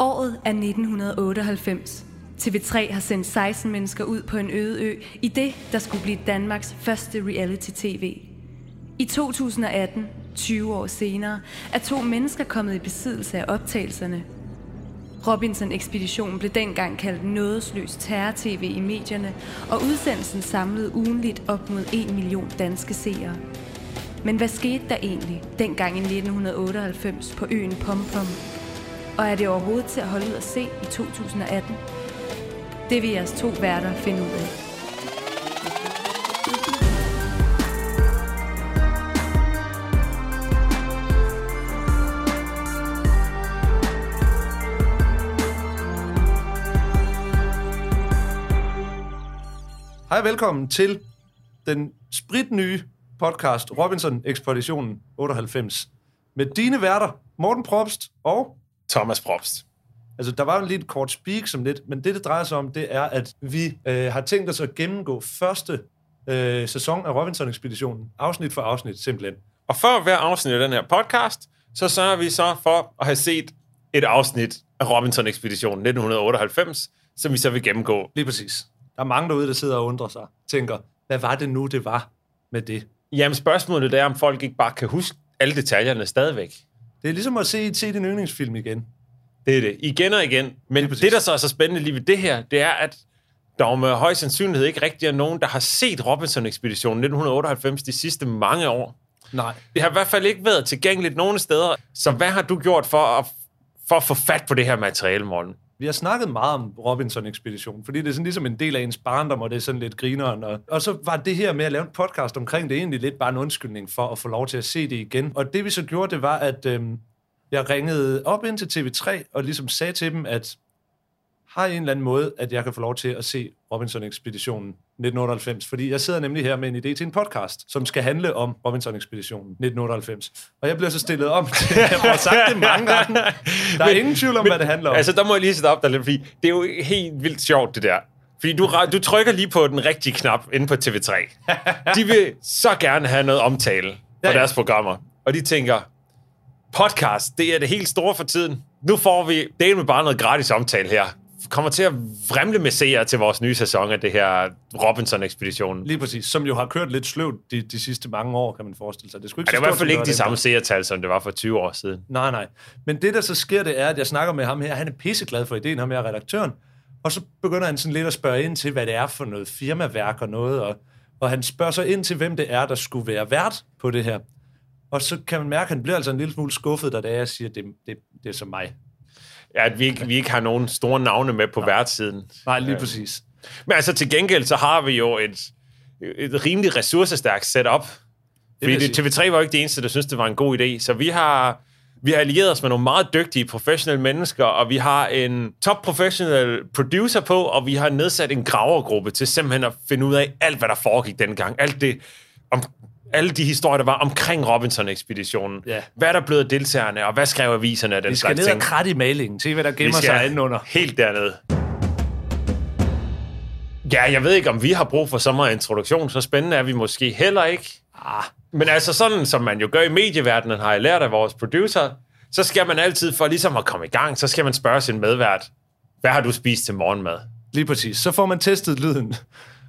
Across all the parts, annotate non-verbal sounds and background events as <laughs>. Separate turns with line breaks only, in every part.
Året er 1998. TV3 har sendt 16 mennesker ud på en øde ø i det, der skulle blive Danmarks første reality-tv. I 2018, 20 år senere, er to mennesker kommet i besiddelse af optagelserne. Robinson-ekspeditionen blev dengang kaldt nådesløs terror-tv i medierne, og udsendelsen samlede ugenligt op mod 1 million danske seere. Men hvad skete der egentlig dengang i 1998 på øen Pompom? Og er det overhovedet til at holde ud at se i 2018? Det vil jeres to værter finde ud af.
Hej velkommen til den spritnye podcast Robinson Ekspeditionen 98 med dine værter Morten Probst og
Thomas Probst.
Altså, der var jo lige et kort speak som lidt, men det, det drejer sig om, det er, at vi øh, har tænkt os at gennemgå første øh, sæson af Robinson-ekspeditionen, afsnit for afsnit, simpelthen.
Og før hver afsnit af den her podcast, så sørger vi så for at have set et afsnit af Robinson-ekspeditionen 1998, som vi så vil gennemgå.
Lige præcis. Der er mange derude, der sidder og undrer sig, tænker, hvad var det nu, det var med det?
Jamen spørgsmålet er, om folk ikke bare kan huske alle detaljerne stadigvæk.
Det er ligesom at se, se din yndlingsfilm igen.
Det er det. Igen og igen. Men det, der så er så spændende lige ved det her, det er, at der med høj sandsynlighed ikke rigtig er nogen, der har set Robinson-ekspeditionen 1998 de sidste mange år.
Nej.
Det har i hvert fald ikke været tilgængeligt nogen steder. Så hvad har du gjort for at, for at få fat på det her materiale, Morten?
Vi har snakket meget om Robinson-ekspeditionen, fordi det er sådan ligesom en del af ens barndom, og det er sådan lidt grineren. Og, og så var det her med at lave en podcast omkring det egentlig lidt bare en undskyldning for at få lov til at se det igen. Og det vi så gjorde, det var, at øhm, jeg ringede op ind til TV3 og ligesom sagde til dem, at har I en eller anden måde, at jeg kan få lov til at se Robinson-ekspeditionen 1998? Fordi jeg sidder nemlig her med en idé til en podcast, som skal handle om Robinson-ekspeditionen 1998. Og jeg bliver så stillet om til, <laughs> jeg har sagt det mange gange. Der er men, ingen tvivl om, men, hvad det handler om.
Altså, der må jeg lige sætte op der lidt, fordi det er jo helt vildt sjovt, det der. Fordi du, du trykker lige på den rigtige knap inde på TV3. <laughs> De vil så gerne have noget omtale på ja, deres programmer. Og de tænker, podcast, det er det helt store for tiden. Nu får vi del med bare noget gratis omtale her kommer til at vremle med seere til vores nye sæson af det her Robinson-ekspeditionen.
Lige præcis, som jo har kørt lidt sløvt de, de sidste mange år, kan man forestille sig.
Det, skulle ikke ja, det er i hvert fald ikke de samme seertal, som det var for 20 år siden.
Nej, nej. Men det, der så sker, det er, at jeg snakker med ham her. Han er pisseglad for ideen, ham her redaktøren. Og så begynder han sådan lidt at spørge ind til, hvad det er for noget firmaværk og noget. Og, og han spørger så ind til, hvem det er, der skulle være vært på det her. Og så kan man mærke, at han bliver altså en lille smule skuffet, da jeg siger, at det, det, det er som mig.
Ja, at vi ikke, vi ikke har nogen store navne med på værtssiden.
Nej, lige præcis.
Men altså til gengæld, så har vi jo et, et rimelig ressourcestærkt setup. Fordi det, TV3 var jo ikke det eneste, der synes det var en god idé. Så vi har, vi har allieret os med nogle meget dygtige professionelle mennesker, og vi har en top professional producer på, og vi har nedsat en gravergruppe til simpelthen at finde ud af alt, hvad der foregik dengang. Alt det om, alle de historier, der var omkring Robinson-ekspeditionen. Ja. Hvad er der blevet af deltagerne, og hvad skrev aviserne af den
slags ting? Vi skal ned og kratte i malingen, se hvad der gemmer sig indenunder.
Helt dernede. Ja, jeg ved ikke, om vi har brug for så meget introduktion. Så spændende er vi måske heller ikke. Ah. Men altså sådan, som man jo gør i medieverdenen, har jeg lært af vores producer, så skal man altid, for ligesom at komme i gang, så skal man spørge sin medvært, hvad har du spist til morgenmad?
Lige præcis. Så får man testet lyden.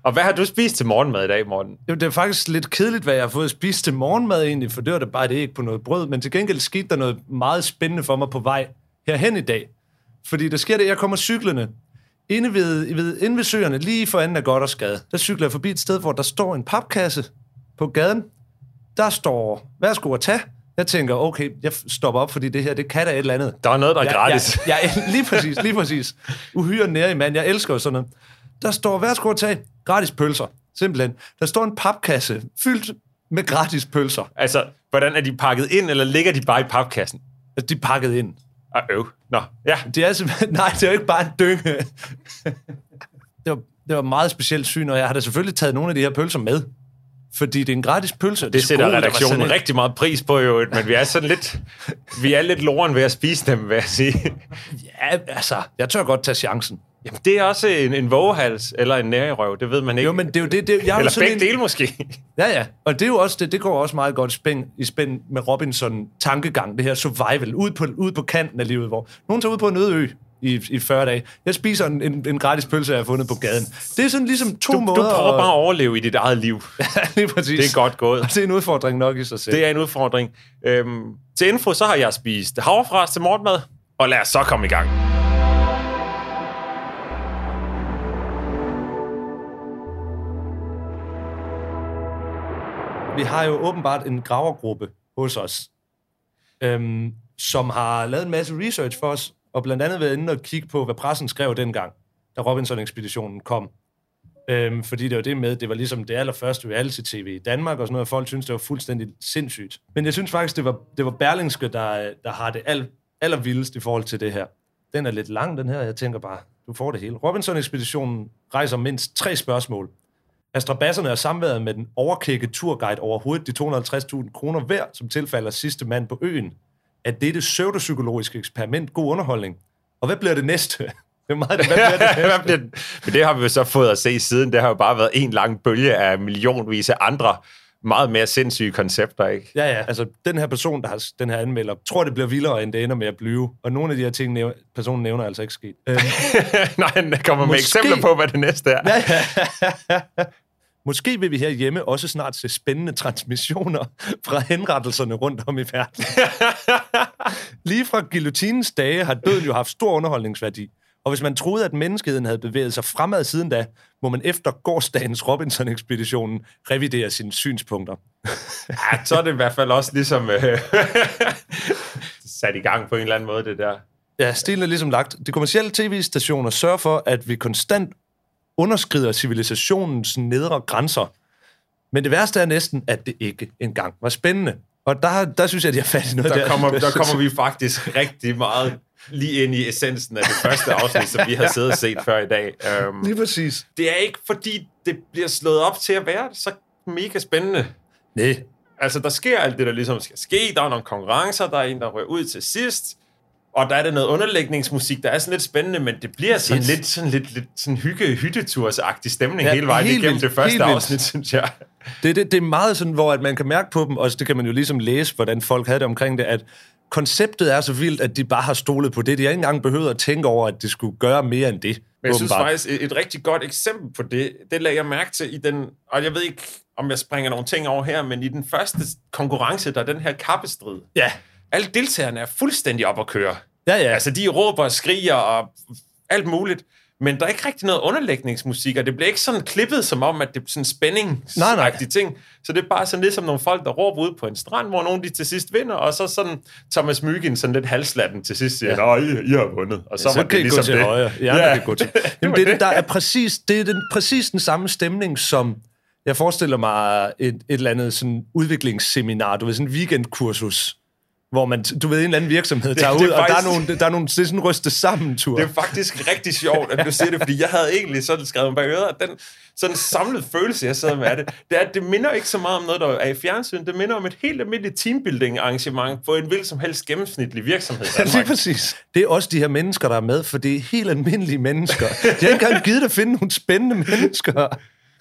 Og hvad har du spist til morgenmad i dag, Morten?
Jamen, det er faktisk lidt kedeligt, hvad jeg har fået spist til morgenmad egentlig, for det var da bare det ikke på noget brød. Men til gengæld skete der noget meget spændende for mig på vej herhen i dag. Fordi der sker det, jeg kommer cyklerne inde ved, ved, inde ved søerne, lige for enden af godt og skade. Der cykler jeg forbi et sted, hvor der står en papkasse på gaden. Der står, værsgo at tage. Jeg tænker, okay, jeg stopper op, fordi det her, det kan da et eller andet.
Der er noget, der er ja, gratis.
Ja, ja, <laughs> lige præcis, lige præcis. Uhyre nære mand. Jeg elsker jo sådan noget. Der står, værsgo at tage gratis pølser. Simpelthen. Der står en papkasse fyldt med gratis pølser.
Altså, hvordan er de pakket ind, eller ligger de bare i papkassen?
Altså, de er pakket ind.
Ah, øv. Nå, ja.
Det er simpelthen, <laughs> nej, det er jo ikke bare en dynge. <laughs> det, var, det var meget specielt syn, og jeg har da selvfølgelig taget nogle af de her pølser med. Fordi det er en gratis pølse.
Det, det sætter skole, redaktionen sådan... rigtig meget pris på, jo, men vi er sådan lidt, vi er lidt loren ved at spise dem, vil jeg sige.
Ja, altså, jeg tør godt tage chancen.
Jamen, det er også en, en vågehals eller en nærerøv, det ved man ikke.
Jo, men det er jo det... det jeg er
eller begge
en,
dele måske.
Ja, ja. Og det er jo også det, det går også meget godt spænd, i spænd med Robinson tankegang, det her survival, ud på, ud på kanten af livet, hvor nogen tager ud på en øde ø i, i 40 dage. Jeg spiser en, en, en gratis pølse, jeg har fundet på gaden. Det er sådan ligesom to
Du,
måder...
du prøver bare at overleve i dit eget liv. <laughs>
lige præcis.
Det er godt gået.
Og det er en udfordring nok i sig selv.
Det er en udfordring. Øhm, til info, så har jeg spist havrefras til morgenmad, og lad os så komme i gang.
Vi har jo åbenbart en gravergruppe hos os, øhm, som har lavet en masse research for os, og blandt andet været inde og kigge på, hvad pressen skrev dengang, da Robinson-ekspeditionen kom. Øhm, fordi det var det med, det var ligesom det allerførste reality-tv i Danmark, og sådan noget, og folk synes det var fuldstændig sindssygt. Men jeg synes faktisk, det var, det var Berlingske, der, der har det al, allervildest i forhold til det her. Den er lidt lang, den her. Jeg tænker bare, du får det hele. Robinson-ekspeditionen rejser mindst tre spørgsmål. Er strabasserne og samværet med den overkække turguide overhovedet de 250.000 kroner værd, som tilfalder sidste mand på øen? Er dette pseudopsykologiske eksperiment god underholdning? Og hvad bliver det næste? <laughs> Det er meget, hvad bliver det <laughs>
Hvad
næste?
bliver? Men det har vi jo så fået at se siden. Det har jo bare været en lang bølge af millionvis af andre meget mere sindssyge koncepter, ikke?
Ja, ja. Altså, den her person, der har den her anmelder, tror, det bliver vildere, end det ender med at blive. Og nogle af de her ting, personen nævner er altså ikke sket. Øhm, <laughs>
Nej, den kommer med
Måske-
eksempler på, hvad det næste er.
ja, ja. <laughs> Måske vil vi her hjemme også snart se spændende transmissioner fra henrettelserne rundt om i verden. <laughs> Lige fra guillotinens dage har døden jo haft stor underholdningsværdi. Og hvis man troede, at menneskeheden havde bevæget sig fremad siden da, må man efter gårdsdagens Robinson-ekspeditionen revidere sine synspunkter. <laughs>
Ja, så er det i hvert fald også ligesom øh, <laughs> sat i gang på en eller anden måde, det der.
Ja, stilen er ligesom lagt. De kommercielle tv-stationer sørger for, at vi konstant underskrider civilisationens nedre grænser. Men det værste er næsten, at det ikke engang var spændende. Og der, der synes jeg, at de har fat i noget
Der kommer, der <laughs> kommer vi faktisk rigtig meget lige ind i essensen af det første afsnit, som vi har siddet og set før i dag. Um,
Lige præcis.
det er ikke, fordi det bliver slået op til at være så mega spændende.
Nej.
Altså, der sker alt det, der ligesom skal ske. Der er nogle konkurrencer, der er en, der rører ud til sidst. Og der er det noget underlægningsmusik, der er sådan lidt spændende, men det bliver sådan lidt, sådan lidt, lidt sådan hygge hyttetursagtig stemning
Ja,
hele vejen
helt
igennem
vildt,
det første
vildt.
afsnit, synes jeg.
Det, det, det er meget sådan, hvor at man kan mærke på dem, og det kan man jo ligesom læse, hvordan folk havde det omkring det, at konceptet er så vildt, at de bare har stolet på det. De har ikke engang behøvet at tænke over, at de skulle gøre mere end det.
Men jeg synes
åbenbart.
faktisk, et, et rigtig godt eksempel på det, det lagde jeg mærke til i den, og jeg ved ikke, om jeg springer nogle ting over her, men i den første konkurrence, der er den her kappestrid.
Ja.
Alle deltagerne er fuldstændig op at køre.
Ja, ja.
Altså, de råber og skriger og alt muligt. Men der er ikke rigtig noget underlægningsmusik, og det bliver ikke sådan klippet, som om, at det er sådan spænding
Nej, nej.
ting. Så det er bare sådan lidt som nogle folk, der råber ud på en strand, hvor nogen de til sidst vinder, og så sådan Thomas Myggen sådan lidt halslatten til sidst siger, Nå, I, I har vundet. Og så,
så
var
kan
det ligesom
gå til
det.
højre. Ja,
Ja.
ja. kan gå til. <laughs> Jamen, det,
det.
der er præcis, det er den, præcis den samme stemning, som jeg forestiller mig et, et eller andet sådan udviklingsseminar, du ved, sådan en weekendkursus, hvor man, du ved, en eller anden virksomhed <laughs> tager
det er
ud, og der er
faktisk-
nogle, der er nogle, det er sådan en ryste sammen tur.
Det er faktisk rigtig sjovt, at du siger det, fordi jeg havde egentlig sådan skrevet bag øret, at den sådan samlede følelse, jeg sad med af det, det er, at det minder ikke så meget om noget, der er i fjernsyn. Det minder om et helt almindeligt teambuilding-arrangement på en hvilken som helst gennemsnitlig virksomhed.
Ja, lige præcis. Det er også de her mennesker, der er med, for det er helt almindelige mennesker. De har ikke engang givet at finde nogle spændende mennesker.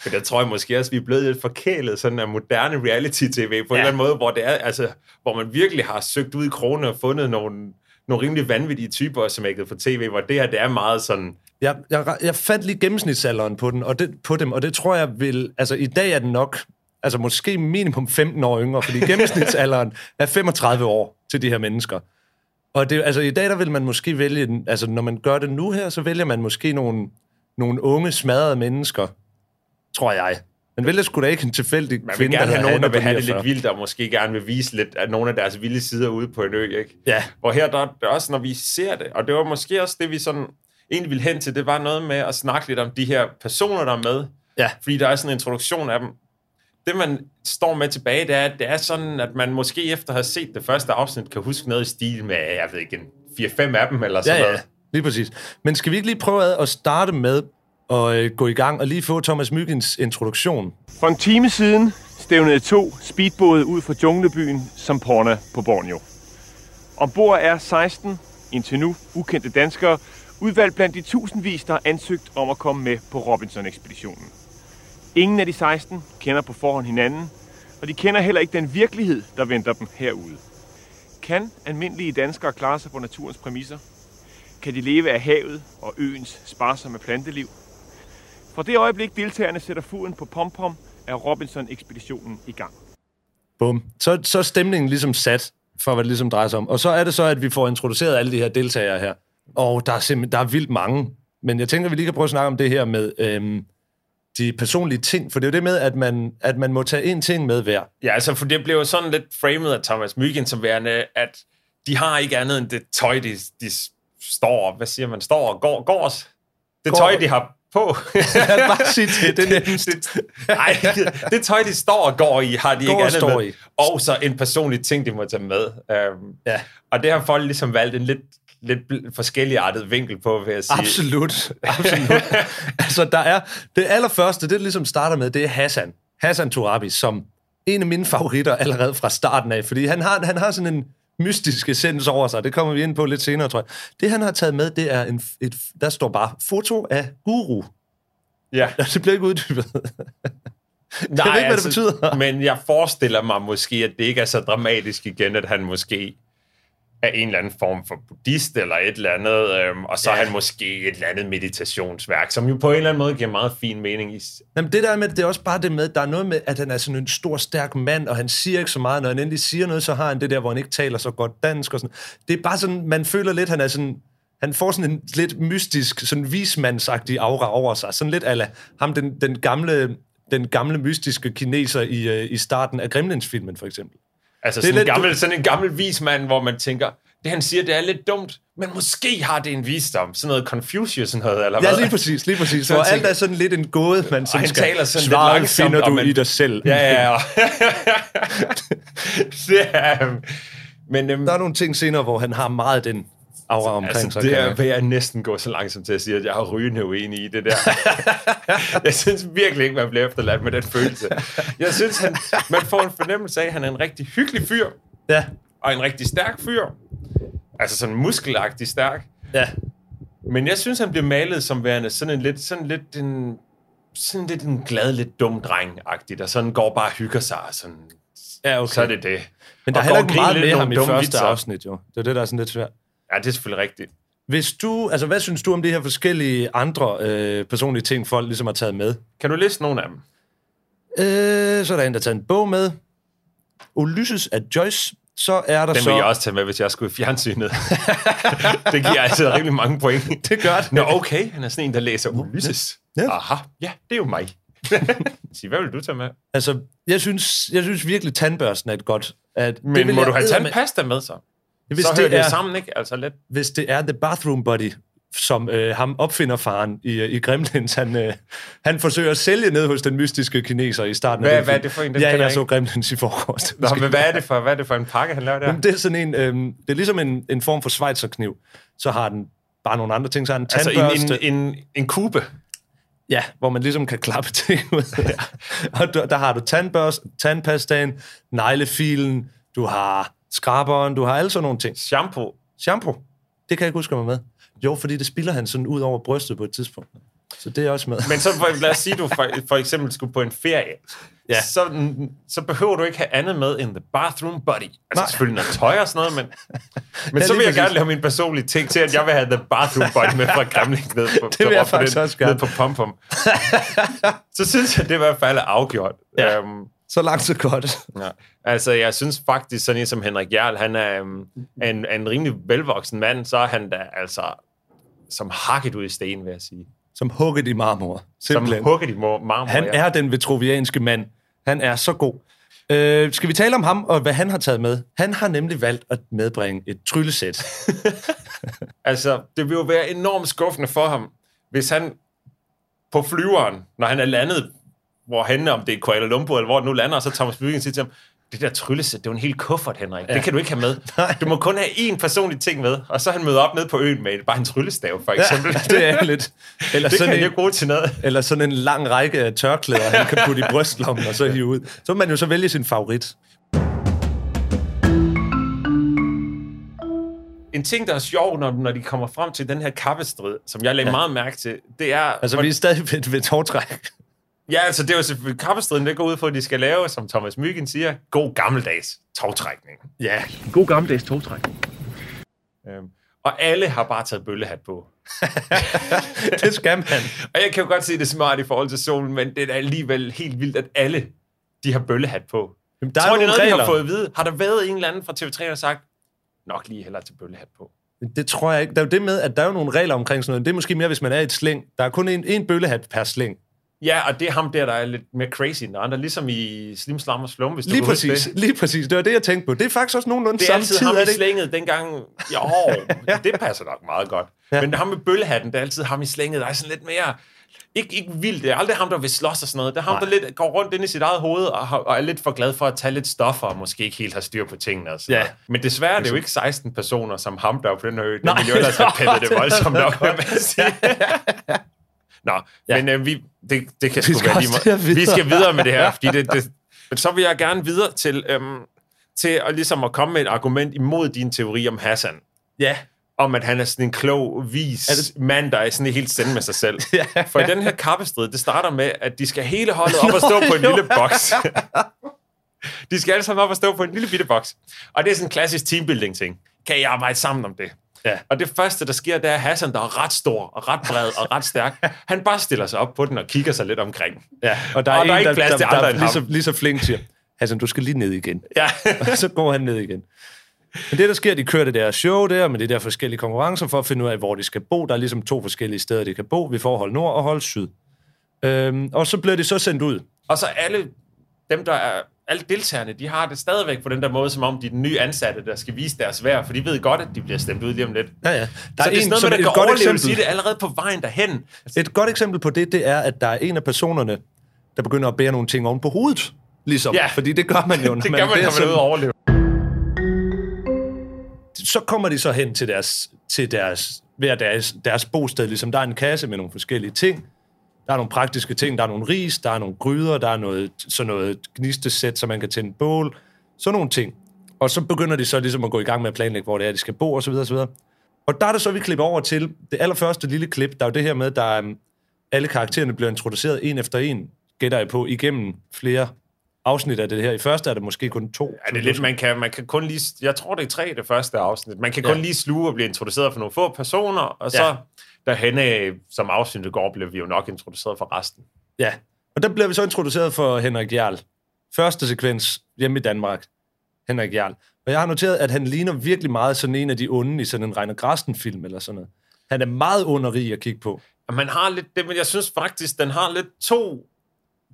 Men der tror jeg måske også, vi er blevet lidt forkælet sådan af moderne reality-tv på ja. en eller anden måde, hvor, det er, altså, hvor man virkelig har søgt ud i krone og fundet nogle, nogle rimelig vanvittige typer og smækket på tv, hvor det her, det er meget sådan...
Jeg, jeg, jeg fandt lige gennemsnitsalderen på, den, og det, på dem, og det tror jeg vil... Altså, i dag er den nok... Altså, måske minimum 15 år yngre, fordi <laughs> gennemsnitsalderen er 35 år til de her mennesker. Og det, altså, i dag, der vil man måske vælge... Altså, når man gør det nu her, så vælger man måske nogle, nogle unge, smadrede mennesker, tror jeg. Man vælger sgu da ikke en tilfældig
Man vil
kvinde,
gerne have nogen, der vil have det lidt
49.
vildt, og måske gerne vil vise lidt af nogle af deres vilde sider ude på en ø, ikke?
Ja.
Hvor her, der, der er også, når vi ser det, og det var måske også det, vi sådan egentlig ville hen til, det var noget med at snakke lidt om de her personer, der er med.
Ja.
Fordi der er sådan en introduktion af dem. Det, man står med tilbage, det er, at det er sådan, at man måske efter at have set det første afsnit, kan huske noget i stil med, jeg ved ikke, en 4-5 af dem, eller sådan
Ja, ja,
noget.
lige præcis. Men skal vi ikke lige prøve at starte med og øh, gå i gang og lige få Thomas Myggens introduktion?
For en time siden stævnede to speedbåde ud fra junglebyen Samporna på Borneo. Ombord er 16 indtil nu ukendte danskere, Udvalgt blandt de tusindvis, der har ansøgt om at komme med på Robinson-ekspeditionen. Ingen af de 16 kender på forhånd hinanden, og de kender heller ikke den virkelighed, der venter dem herude. Kan almindelige danskere klare sig på naturens præmisser? Kan de leve af havet og øens sparsomme planteliv? Fra det øjeblik deltagerne sætter foden på pompom, er Robinson-ekspeditionen i gang.
Bum. Så, så er stemningen ligesom sat for, hvad det ligesom drejer sig om. Og så er det så, at vi får introduceret alle de her deltagere her. Og der er simpelthen der er vildt mange. Men jeg tænker, at vi lige kan prøve at snakke om det her med øhm, de personlige ting. For det er jo det med, at man, at man må tage en ting med hver.
Ja, altså, for det blev jo sådan lidt framet af Thomas Myggen som værende, at de har ikke andet end det tøj, de, de står, hvad siger man, står og går, går Det
Går-
tøj, de har på. <laughs>
Bare sig det, det er nemmest.
det, nej, det tøj, de står og går i, har de
Går
ikke andet
står
med.
i.
Og så en personlig ting, de må tage med. Um,
Ja.
Og det har folk ligesom valgt en lidt, lidt forskelligartet vinkel på, vil jeg sige.
Absolut. Absolut. <laughs> altså, der er... Det allerførste, det ligesom starter med, det er Hassan. Hassan Turabi, som en af mine favoritter allerede fra starten af, fordi han har, han har sådan en mystisk essens over sig. Det kommer vi ind på lidt senere, tror jeg. Det, han har taget med, det er en, et, der står bare foto af Guru.
Ja. <laughs>
Det bliver ikke uddybet. <laughs>
Nej,
ved ikke, hvad det betyder.
Men jeg forestiller mig måske, at det ikke er så dramatisk igen, at han måske er en eller anden form for buddhist eller et eller andet, øhm, og så ja. Er han måske et eller andet meditationsværk, som jo på en eller anden måde giver meget fin mening. I,
Jamen, det der med, det er også bare det med, der er noget med, at han er sådan en stor, stærk mand, og han siger ikke så meget. Når han endelig siger noget, så har han det der, hvor han ikke taler så godt dansk og sådan. Det er bare sådan, man føler lidt, han er sådan, han får sådan en lidt mystisk, sådan vismandsagtig aura over sig. Sådan lidt ala ham, den, den gamle, den gamle mystiske kineser i, øh, i starten af Gremlins-filmen, for eksempel.
Altså
Det
sådan en,
lidt-
gammel, sådan en gammel vismand, hvor man tænker, det han siger, det er lidt dumt, men måske har det en visdom. Sådan noget Confucius noget, eller
Ja,
hvad?
lige præcis, lige præcis.
Så <laughs>
Hvor alt er sådan lidt en gåde, man sådan
han
skal
taler sådan lidt
Svaret
langsomt,
finder
og
du
man-
i dig selv.
Ja, ja, ja. øhm, men øhm,
Der er nogle ting senere, hvor han har meget den aura omkring
altså,
sig.
det
kan
er,
jeg-
vil jeg næsten gå så langsomt til at sige, at jeg har rygende uenig i det der. <laughs> jeg synes virkelig ikke, man bliver efterladt med den følelse. Jeg synes, han, man får en fornemmelse af, at han er en rigtig hyggelig fyr,
Ja,
og en rigtig stærk fyr. Altså sådan muskelagtig stærk.
ja.
Men jeg synes, han bliver malet som værende sådan en lidt, sådan lidt en, sådan lidt en glad, lidt dum dreng-agtig, der sådan går bare og hygger sig, og sådan,
Ja, okay.
så er det det.
Men der er heller ikke meget med ham i første
vitser.
afsnit, jo. Det er det, der er sådan lidt svært.
Ja, det er selvfølgelig rigtigt.
Hvis du, altså hvad synes du om de her forskellige andre øh, personlige ting, folk ligesom har taget med?
Kan du liste nogle af dem?
Øh, så er der en, der har taget en bog med. Ulysses af Joyce. Så er der
Den
så...
vil jeg også tage med, hvis jeg skulle i fjernsynet. <laughs> det giver altså rimelig mange point. <laughs>
Det gør det.
Nå, okay. Han er sådan en, der læser Ulysses.
Ja.
Aha, ja, det er jo mig. <laughs> Sig, hvad vil du tage med?
Altså, jeg synes, jeg synes virkelig, tandbørsten er et godt... At,
Men
det
må
jeg
du have tandpasta med så?
Hvis
så
det
hører det
er-
sammen, ikke? Altså lidt.
Hvis det er The Bathroom Buddy, som øh, ham opfinderfaren i, øh, i Gremlins, han, øh, han forsøger at sælge ned hos den mystiske kineser i starten
Hvad-
af den
hvad er det for en? Den
Ja, jeg
jeg
så. Gremlins i forgårs.
Nå, men hvad er, det for, hvad er det for en pakke, han laver der?
Jamen, det er sådan en, øhm, det er ligesom en, en form for schweizerkniv. Så har den bare nogle andre ting. Så har den
altså
tandbørste.
en, en, en, en kube.
Ja, hvor man ligesom kan klappe ting ud. Ja. <laughs> og der, der har du tandbørst, tandpastaen, neglefilen, du har skraberen, du har alle sådan nogle ting.
Shampoo.
Shampoo, det kan jeg ikke huske mig med. Jo, fordi det spiller han sådan ud over brystet på et tidspunkt. Så det er også med.
Men så for, lad os sige, du for, for eksempel skulle på en ferie.
Ja.
Så, så behøver du ikke have andet med end the bathroom buddy. Altså
Nej.
selvfølgelig noget tøj og sådan noget, men, <laughs> men
Ja,
så vil jeg
præcis.
gerne lave min personlige ting til, at jeg vil have the bathroom buddy med fra Gremlings ned på, <laughs>
Det vil jeg faktisk også gerne.
Ned på pom -pom. <laughs> så synes jeg, det i hvert fald er afgjort.
Ja.
Um,
Så langt, så godt.
Ja. Altså, jeg synes faktisk, sådan en som Henrik Jarl, han er, um, en, en rimelig velvoksen mand, så er han da altså som hakket ud i sten, vil jeg sige.
Som hugget i marmor.
Som
Simpelthen.
hugget i mor- marmor.
Han
ja.
er den vitruvianske mand. Han er så god. Øh, skal vi tale om ham og hvad han har taget med? Han har nemlig valgt at medbringe et tryllesæt. <laughs>
Altså, det vil jo være enormt skuffende for ham, hvis han på flyveren, når han er landet, hvor han om det er Kuala Lumpur, eller hvor det nu lander, og så Thomas Byggen siger til ham, det der tryllesæt, det er jo en hel kuffert, Henrik. Ja. Det kan du ikke have med. <laughs> Du må kun have én personlig ting med, og så han møder op ned på øen med bare en tryllestav, for eksempel.
Ja, <laughs> det er lidt. Eller
det kan
sådan,
jo
en,
ikke bruge til noget.
eller sådan en lang række af tørklæder, han kan putte i brystlommen og så hive ud. Så må man jo så vælge sin favorit.
en ting, der er sjov, når, når de kommer frem til den her kappestrid, som jeg lagde ja. meget mærke til, det er...
Altså, vi er stadig ved, ved tårtræk.
Ja, altså det er jo selvfølgelig kappestriden, det går ud for, at de skal lave, som Thomas Myggen siger, god gammeldags togtrækning.
Ja,
God gammeldags togtrækning.
Øhm, og alle har bare taget bøllehat på. <laughs>
det skal man. <laughs>
Og jeg kan jo godt se det smart i forhold til solen, men det er alligevel helt vildt, at alle de har bøllehat på.
Jamen, der
Tror
er
det er
nogle
noget, de
regler.
har fået at vide? Har der været en eller anden fra TV3, der har sagt, nok lige hellere til bøllehat på?
Det tror jeg ikke. Der er jo det med, at der er jo nogle regler omkring sådan noget. Det er måske mere, hvis man er i et slæng. Der er kun en, en bøllehat per slæng.
Ja, og det er ham der, der er lidt mere crazy end andre, ligesom i Slim Slam og Slum, hvis du
Lige præcis,
Det.
lige præcis. Det var det, jeg tænkte på. Det er faktisk også nogenlunde
Det er
samme
altid
tid,
ham
er
i
det ikke?
slænget dengang. Jo, <laughs> det passer nok meget godt.
Ja.
Men ham med bøllehatten, det er altid ham i slænget, der er sådan lidt mere... Ikke, ikke vildt, det er aldrig ham, der vil slås og sådan noget. Det er ham,
Nej.
der lidt går rundt ind i sit eget hoved og, og er lidt for glad for at tage lidt stoffer og måske ikke helt har styr på tingene. Og sådan
Ja.
noget. Men desværre er det jo ikke 16 personer som ham, der er på den ø. Det ville jo ellers have det
Det
voldsomt nok, vil man sige. <laughs> Nå,
Ja.
men øh, vi, det, det kan
Vi
sgu
skal
være lige meget. Vi skal videre med det her, <laughs> fordi det, det, men så vil jeg gerne videre til, øhm, til at, ligesom at komme med et argument imod din teori om Hassan.
Ja.
Om at han er sådan en klog, vis
Er
det... mand, der er sådan helt sende med sig selv. <laughs>
Ja.
For i den her kappestrid, det starter med, at de skal hele holdet op og stå <laughs> på en
jo.
lille boks. de skal alle sammen op og stå på en lille bitte boks. Og det er sådan en klassisk teambuilding-ting. Kan I arbejde sammen om det?
Ja.
Og det første, der sker, det er Hassan, der er ret stor og ret bred og ret stærk. <laughs> Han bare stiller sig op på den og kigger sig lidt omkring.
ja. Og der er,
Og
en,
der er ikke plads
der,
til andre
der
end
lige så, lige så flink siger, Hassan, du skal lige ned igen.
Ja. <laughs>
og så går han ned igen. Men det, der sker, de kører det der show der, med de der forskellige konkurrencer, for at finde ud af, hvor de skal bo. Der er ligesom to forskellige steder, de kan bo. Vi får hold nord og hold syd. Øhm, og så bliver de så sendt ud.
Og så alle dem, der er alle deltagerne, de har det stadigvæk på den der måde, som om de er den nye ansatte, der skal vise deres værd, for de ved godt, at de bliver stemt ud lige om lidt.
Ja, ja. Der
så det er sådan noget med,
et
der kan
godt
overleve
eksempel.
sige det allerede på vejen derhen.
Et godt eksempel på det, det er, at der er en af personerne, der begynder at bære nogle ting oven på hovedet. Ligesom.
Ja.
Fordi det gør man jo, <laughs> når
Det
man
kan man, når man er ude og overleve.
så kommer de så hen til deres, til deres, hver deres, deres bosted. Ligesom, der er en kasse med nogle forskellige ting. Der er nogle praktiske ting. Der er nogle ris, der er nogle gryder, der er noget, sådan noget gnistesæt, så man kan tænde bål. Sådan nogle ting. Og så begynder de så ligesom at gå i gang med at planlægge, hvor det er, de skal bo, og så videre, og så videre. Og der er det så, vi klipper over til det allerførste lille klip. Der er jo det her med, der er, um, alle karaktererne bliver introduceret en efter en, gætter jeg på, igennem flere afsnit af det her. I første er det måske kun to.
Ja, det er lidt, man kan, man kan kun lige, jeg tror det er tre det første afsnit, man kan kun
Ja.
lige sluge og blive introduceret for nogle få personer, og så
Ja.
Derhen af, som afsnittet går, bliver vi jo nok introduceret for resten.
Ja, og der bliver vi så introduceret for Henrik Jarl. Første sekvens hjemme i Danmark. Henrik Jarl. Og jeg har noteret, at han ligner virkelig meget sådan en af de onde i sådan en Reiner Grasten-film eller sådan noget. Han er meget underrig at kigge på.
Og man har lidt det, men jeg synes faktisk, den har lidt to...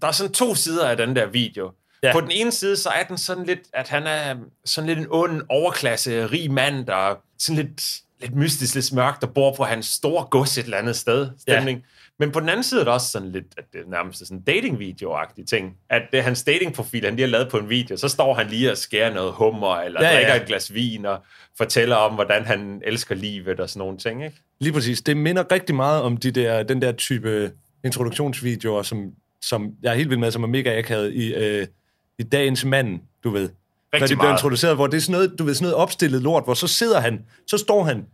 Der er sådan to sider af den der video.
Ja.
På den ene side, så er den sådan lidt, at han er sådan lidt en ond, overklasse, rig mand, der er sådan lidt, lidt mystisk, lidt mørk, der bor på hans store gods et eller andet sted, stemning. Ja. Men på den anden side er det også sådan lidt, at det er nærmest sådan en dating-video-agtig ting. At det er hans dating-profil, han lige har lavet på en video. Så står han lige og skærer noget hummer, eller
Ja,
ja,
ja.
drikker et glas vin, og fortæller om, hvordan han elsker livet og sådan nogle ting, ikke?
Lige præcis. Det minder rigtig meget om de der, den der type introduktionsvideoer, som, som jeg er helt vild med, som er mega akavet i, øh, i Dagens Mand, du ved. Når de bliver
meget.
introduceret, hvor det er sådan noget, du ved, sådan noget opstillet lort, hvor så sidder han, så står han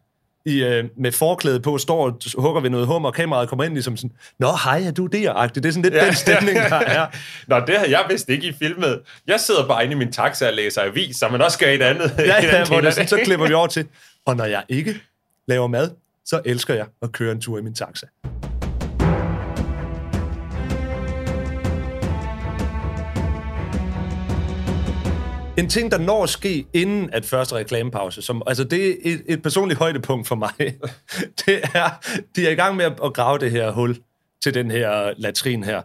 i, øh, med forklæde på, står og hugger ved noget hummer, og kameraet kommer ind ligesom sådan, Nå, hej, er du der-agtigt? Det er sådan lidt ja, den stemning, der <laughs> er.
Nå, det har jeg vist ikke i filmet. Jeg sidder bare inde i min taxa og læser avis, så man også gør et andet.
Ja, <laughs> ja,
andet
hvor det, sådan, så klipper vi over <laughs> til, og når jeg ikke laver mad, så elsker jeg at køre en tur i min taxa. En ting, der når at ske inden at første reklamepause, som, altså det er et, et personligt højdepunkt for mig, <laughs> det er, de er i gang med at, at grave det her hul til den her latrin her.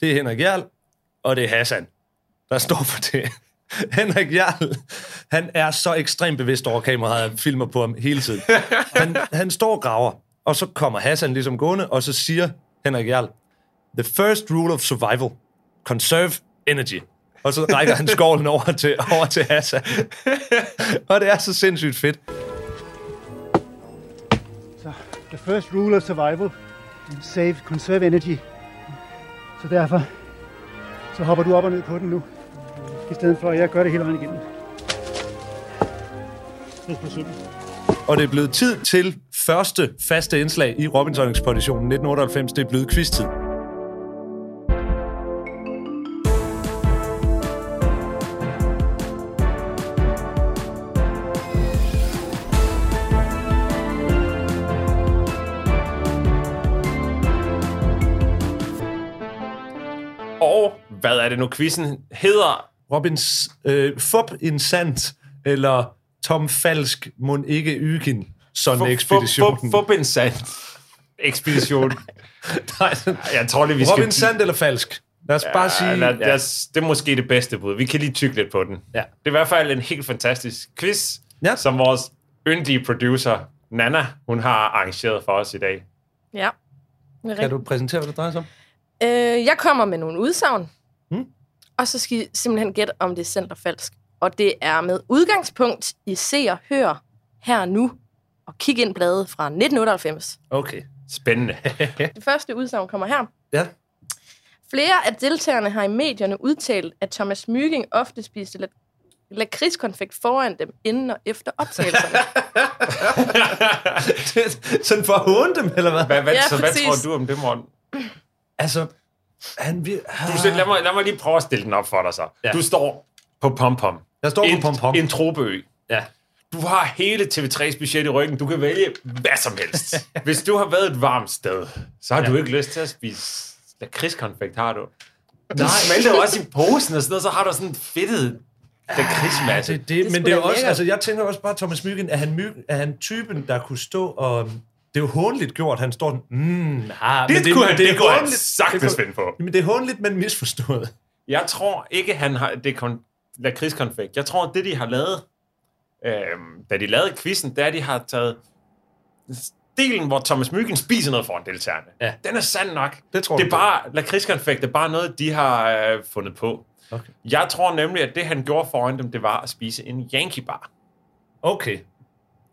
Det er Henrik Jarl, og det er Hassan, der står for det. <laughs> Henrik Jarl, han er så ekstremt bevidst over kameraet, og filmer på ham hele tiden. Han, han står og graver, og så kommer Hassan ligesom gående, og så siger Henrik Jarl, The first rule of survival, conserve energy. Og så rækker han skovlen over til, over til Hassan. og det er så sindssygt fedt.
Så the first rule of survival, save, conserve energy. Så derfor, så hopper du op og ned på den nu. I stedet for, at jeg gør det hele vejen igennem.
Og det er blevet tid til første faste indslag i Robinson-ekspeditionen 1998. Det er blevet quiz-tid.
Er det nu, quizzen hedder?
Robins øh, Fup in Sand, eller Tom Falsk, mon ikke Ygen, sådan ekspeditionen.
Robin Sand ekspedition. <laughs>
Nej,
Jeg tror lige, vi skal...
Robin Sand eller Falsk? Lad os bare sige...
Ja, lad, lad os, det er måske det bedste bud. Vi kan lige tykke lidt på den.
Ja.
Det er i hvert fald en helt fantastisk quiz,
Ja.
som vores yndige producer, Nana, hun har arrangeret for os i dag.
Ja.
Kan du præsentere, hvad det drejer sig om?
Øh, jeg kommer med nogle udsagn. Og så skal I simpelthen gætte, om det er sandt eller falsk. Og det er med udgangspunkt i Se og Hør her og nu, og kig ind bladet fra 1998.
Okay.
Spændende. <laughs>
Det første udsagn kommer her.
Ja.
Flere af deltagerne har i medierne udtalt, at Thomas Mygind ofte spiste lak- lakridskonfekt foran dem inden og efter optagelserne. <laughs>
Sådan for at håne dem, eller hvad?
Hvad, hvad,
Ja,
så hvad
præcis.
tror du om det, Morten?
Altså, han... Vi,
Du, selv, lad, mig, lad mig lige prøve at stille den op for dig så.
Ja.
Du står på Pom Pom.
Jeg står på
en,
Pom Pom.
En tropeø.
Ja.
Du har hele TV3's budget i ryggen. Du kan vælge hvad som helst. <laughs> Hvis du har været et varmt sted, så har ja. du ikke lyst til at spise lakridskonfekt, har du? Du smelter også i posen og sådan noget, så har du sådan en fedtet lakridsmasse.
Det, det,
Det er
men det er også, altså jeg tænker også bare, Thomas Myggen, er han, myg, er han typen, der kunne stå og... Det er jo håndeligt gjort, han står sådan, mm, ah,
Det, det, kunne han, det, det kunne han
hånligt-
sagtens
det kunne-
finde på.
Men det er håndligt, men misforstået.
Jeg tror ikke, han har det er kon- lakridskonfekt. Jeg tror, det de har lavet, øhm, da de lavede quizzen, det er, at de har taget stilen, hvor Thomas Myggen spiser noget foran deltagerne.
Ja.
Den er sand nok.
Det tror
det er bare, lakridskonfekt er bare noget, de har øh, fundet på.
Okay.
Jeg tror nemlig, at det han gjorde foran dem, det var at spise en Yankee bar.
Okay.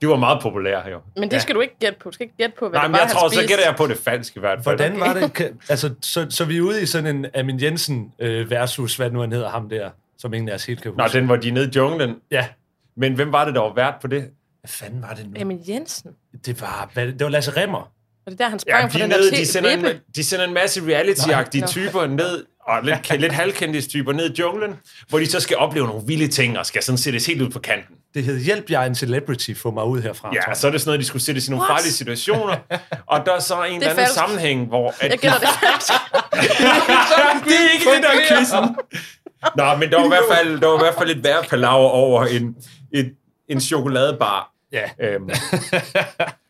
De var meget populære jo.
Men det skal du ikke gætte på. Du skal ikke gætte på, hvad
Nej,
det
men
var,
jeg
han
tror, så gætter jeg på det falsk i hvert fald.
Hvordan var det? <laughs> Kan, altså, så, så vi er ude i sådan en Amin Jensen øh, versus, hvad nu han hedder, ham der, som ingen af os helt kan huske.
Nå, den var de nede i junglen.
Ja.
Men hvem var det, der var vært på det?
Hvad fanden var det nu?
Emil Jensen.
Det var, hvad, det var Lasse Remmer.
Og det er der, han sprang
Ja,
fra
de,
den
nede,
der
de, sender en, de sender en masse reality-agtige typer ned, og lidt, lidt halvkendte typer ned i junglen, hvor de så skal opleve nogle vilde ting, og skal sådan sættes helt ud på kanten.
Det hed Hjælp, jeg er en celebrity, få mig ud herfra.
Ja, så er det sådan noget, de skulle sættes i nogle
What?
farlige situationer, <laughs> og der er så en eller anden
falsk.
sammenhæng, hvor... At
Jeg gætter det falsk. <laughs>
det er ikke det, der er quizzen. Nå, men der var i hvert fald, der var i hvert fald et værre palaver over en, et, en chokoladebar.
Ja,
Øhm.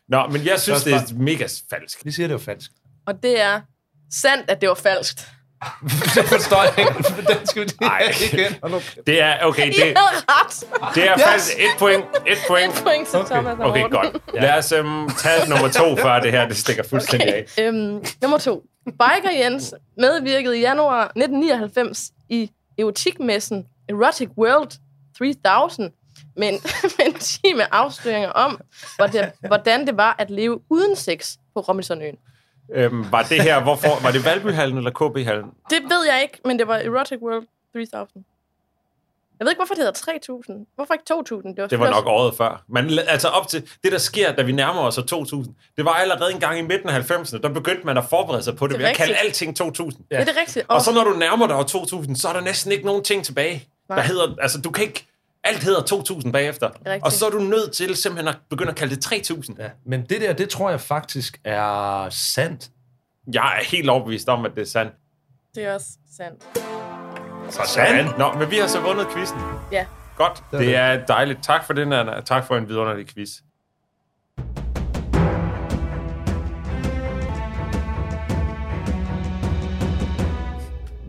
Nå, men jeg synes, det er mega falsk.
vi siger, det var falsk.
Og det er sandt, at det var falskt. <laughs>
det forstår jeg ikke. Den skal vi lige
Ej.
igen.
Det er, okay,
I
det,
havde ret.
det er falsk. Et point, et point.
Et point til Thomas og
Okay, godt. <laughs> Lad os um, tage nummer to, før det her det stikker fuldstændig
Okay.
af.
Øhm, nummer to. Biker Jens medvirkede i januar 1999 i erotikmessen Erotic World 3000 <laughs> med en, med en time afsløringer om, hvordan, hvordan det var at leve uden sex på Robinsonøen.
Øhm, var det her, hvorfor, var det Valbyhallen eller KB-hallen?
Det ved jeg ikke, men det var Erotic World 3000. Jeg ved ikke, hvorfor det hedder 3.000. Hvorfor ikke 2.000? Det var,
Det var nok året før. Men altså op til det, der sker, da vi nærmer os år 2000, det var allerede en gang i midten af 90'erne, der begyndte man at forberede sig på det,
Det
ved at kalde alting 2000.
Ja. Det er det rigtigt.
Og så når du nærmer dig år 2000, så er der næsten ikke nogen ting tilbage.
Nej.
Der hedder, altså du kan ikke, alt hedder 2000 bagefter.
rigtigt.
Og så er du nødt til simpelthen at begynde at kalde det 3000.
Ja, men det der, det tror jeg faktisk er sandt.
Jeg er helt overbevist om, at det er sandt.
Det er også sandt.
Så sådan. Nå, men vi har så vundet quizzen.
Ja.
Godt. Det er dejligt. Tak for den, Anna. Tak for en vidunderlig quiz.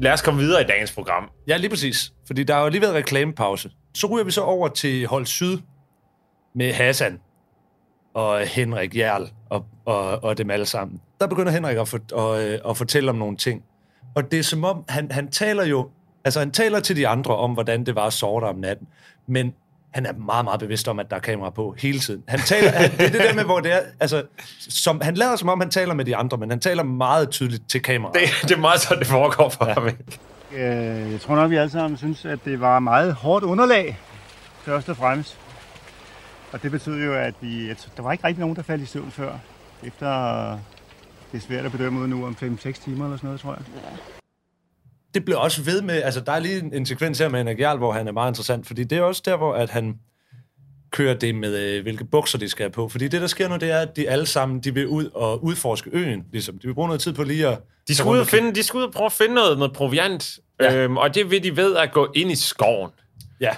Lad os komme videre i dagens program.
Ja, lige præcis. Fordi der er jo lige været reklamepause. Så ryger vi så over til Hold Syd med Hassan og Henrik Jarl og, og, og dem alle sammen. Der begynder Henrik at, for, at, øh, at fortælle om nogle ting. Og det er som om, han, han taler jo, altså han taler til de andre om, hvordan det var at sove der om natten. Men han er meget, meget bevidst om, at der er kamera på hele tiden. Han taler, han, det er det der med, hvor det er, altså, som, han lader som om, han taler med de andre, men han taler meget tydeligt til kameraet.
Det, det er meget sådan, det foregår for ja. ham. ikke?
Øh, Jeg tror nok, vi alle sammen synes, at det var meget hårdt underlag, først og fremmest. Og det betød jo, at vi, at der var ikke rigtig nogen, der faldt i søvn før. Efter, det er svært at bedømme ud nu om 5-6 timer eller sådan noget, tror jeg.
Det blev også ved med, altså der er lige en, en sekvens her med Henrik Jarl, hvor han er meget interessant, fordi det er også der, hvor at han kører det med, øh, hvilke bukser de skal have på. Fordi det, der sker nu, det er, at de alle sammen, de vil ud og udforske øen, ligesom. De vil bruge noget tid på lige at...
De skal, ud og finde, de skal ud og prøve at finde noget, noget proviant,
Ja.
øhm, og det vil de ved at gå ind i skoven.
Ja,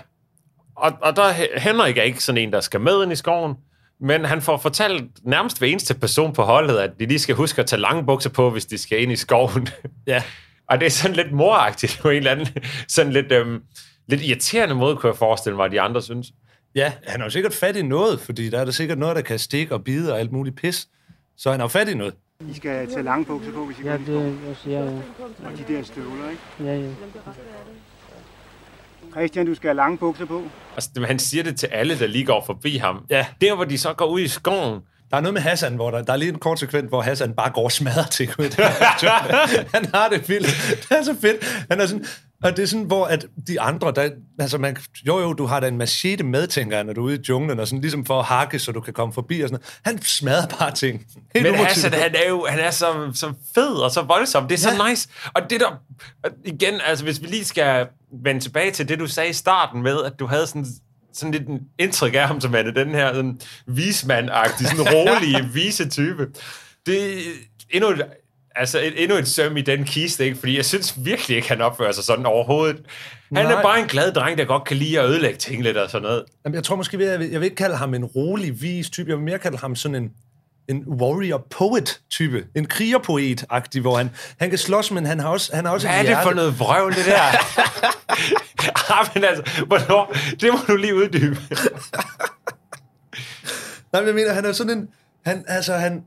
Og, og der er Henrik er ikke sådan en, der skal med ind i skoven, men han får fortalt nærmest hver eneste person på holdet, at de lige skal huske at tage lange bukser på, hvis de skal ind i skoven.
ja.
Og det er sådan lidt moragtigt på en eller anden, sådan lidt, øhm, lidt irriterende måde, kunne jeg forestille mig, at de andre synes.
Ja, han har jo sikkert fat i noget, fordi der er der sikkert noget, der kan stikke og bide og alt muligt pis. Så han har jo fat i noget.
I skal tage lange bukser på, hvis I
Ja, det jeg siger, ja.
Og de der støvler, ikke?
Ja, ja.
Christian, du skal have lange bukser på.
Altså, han siger det til alle, der lige går forbi ham.
Ja.
Der, hvor de så går ud i skoven,
Der er noget med Hassan, hvor der, der er lige en kort sekvens, hvor Hassan bare går og smadrer ud. <laughs> han har det vildt. Det er så fedt. Han er sådan, og det er sådan, hvor at de andre, der, altså man, jo jo, du har da en machete med, tænker jeg, når du er ude i junglen, og sådan ligesom for at hakke, så du kan komme forbi og sådan noget. Han smadrer bare ting. Helt
Men. Hassan, han er jo han er så, så fed og så voldsom. Det er så
Ja.
nice. Og det der, igen, altså hvis vi lige skal vende tilbage til det, du sagde i starten med, at du havde sådan, sådan lidt en indtryk af ham som er den her sådan, vismand-agtig, sådan rolige, <laughs> vise type. Det er endnu et, altså et, endnu et søm i den kiste, ikke? Fordi jeg synes virkelig ikke, han opfører sig sådan overhovedet. Han
Nej.
er bare en glad dreng, der godt kan lide at ødelægge ting lidt og sådan noget.
Jamen, jeg tror måske, jeg vil, jeg vil ikke kalde ham en rolig, vis type. Jeg vil mere kalde ham sådan en, en warrior poet type. En krigerpoet-agtig, hvor han, han kan slås, men han har også, han har også
Hvad er
et
det for noget vrøvl, det der? <laughs> ah, men altså, hvornår? Det må du lige uddybe.
Nej, men jeg mener, han er sådan en... Han, altså, han,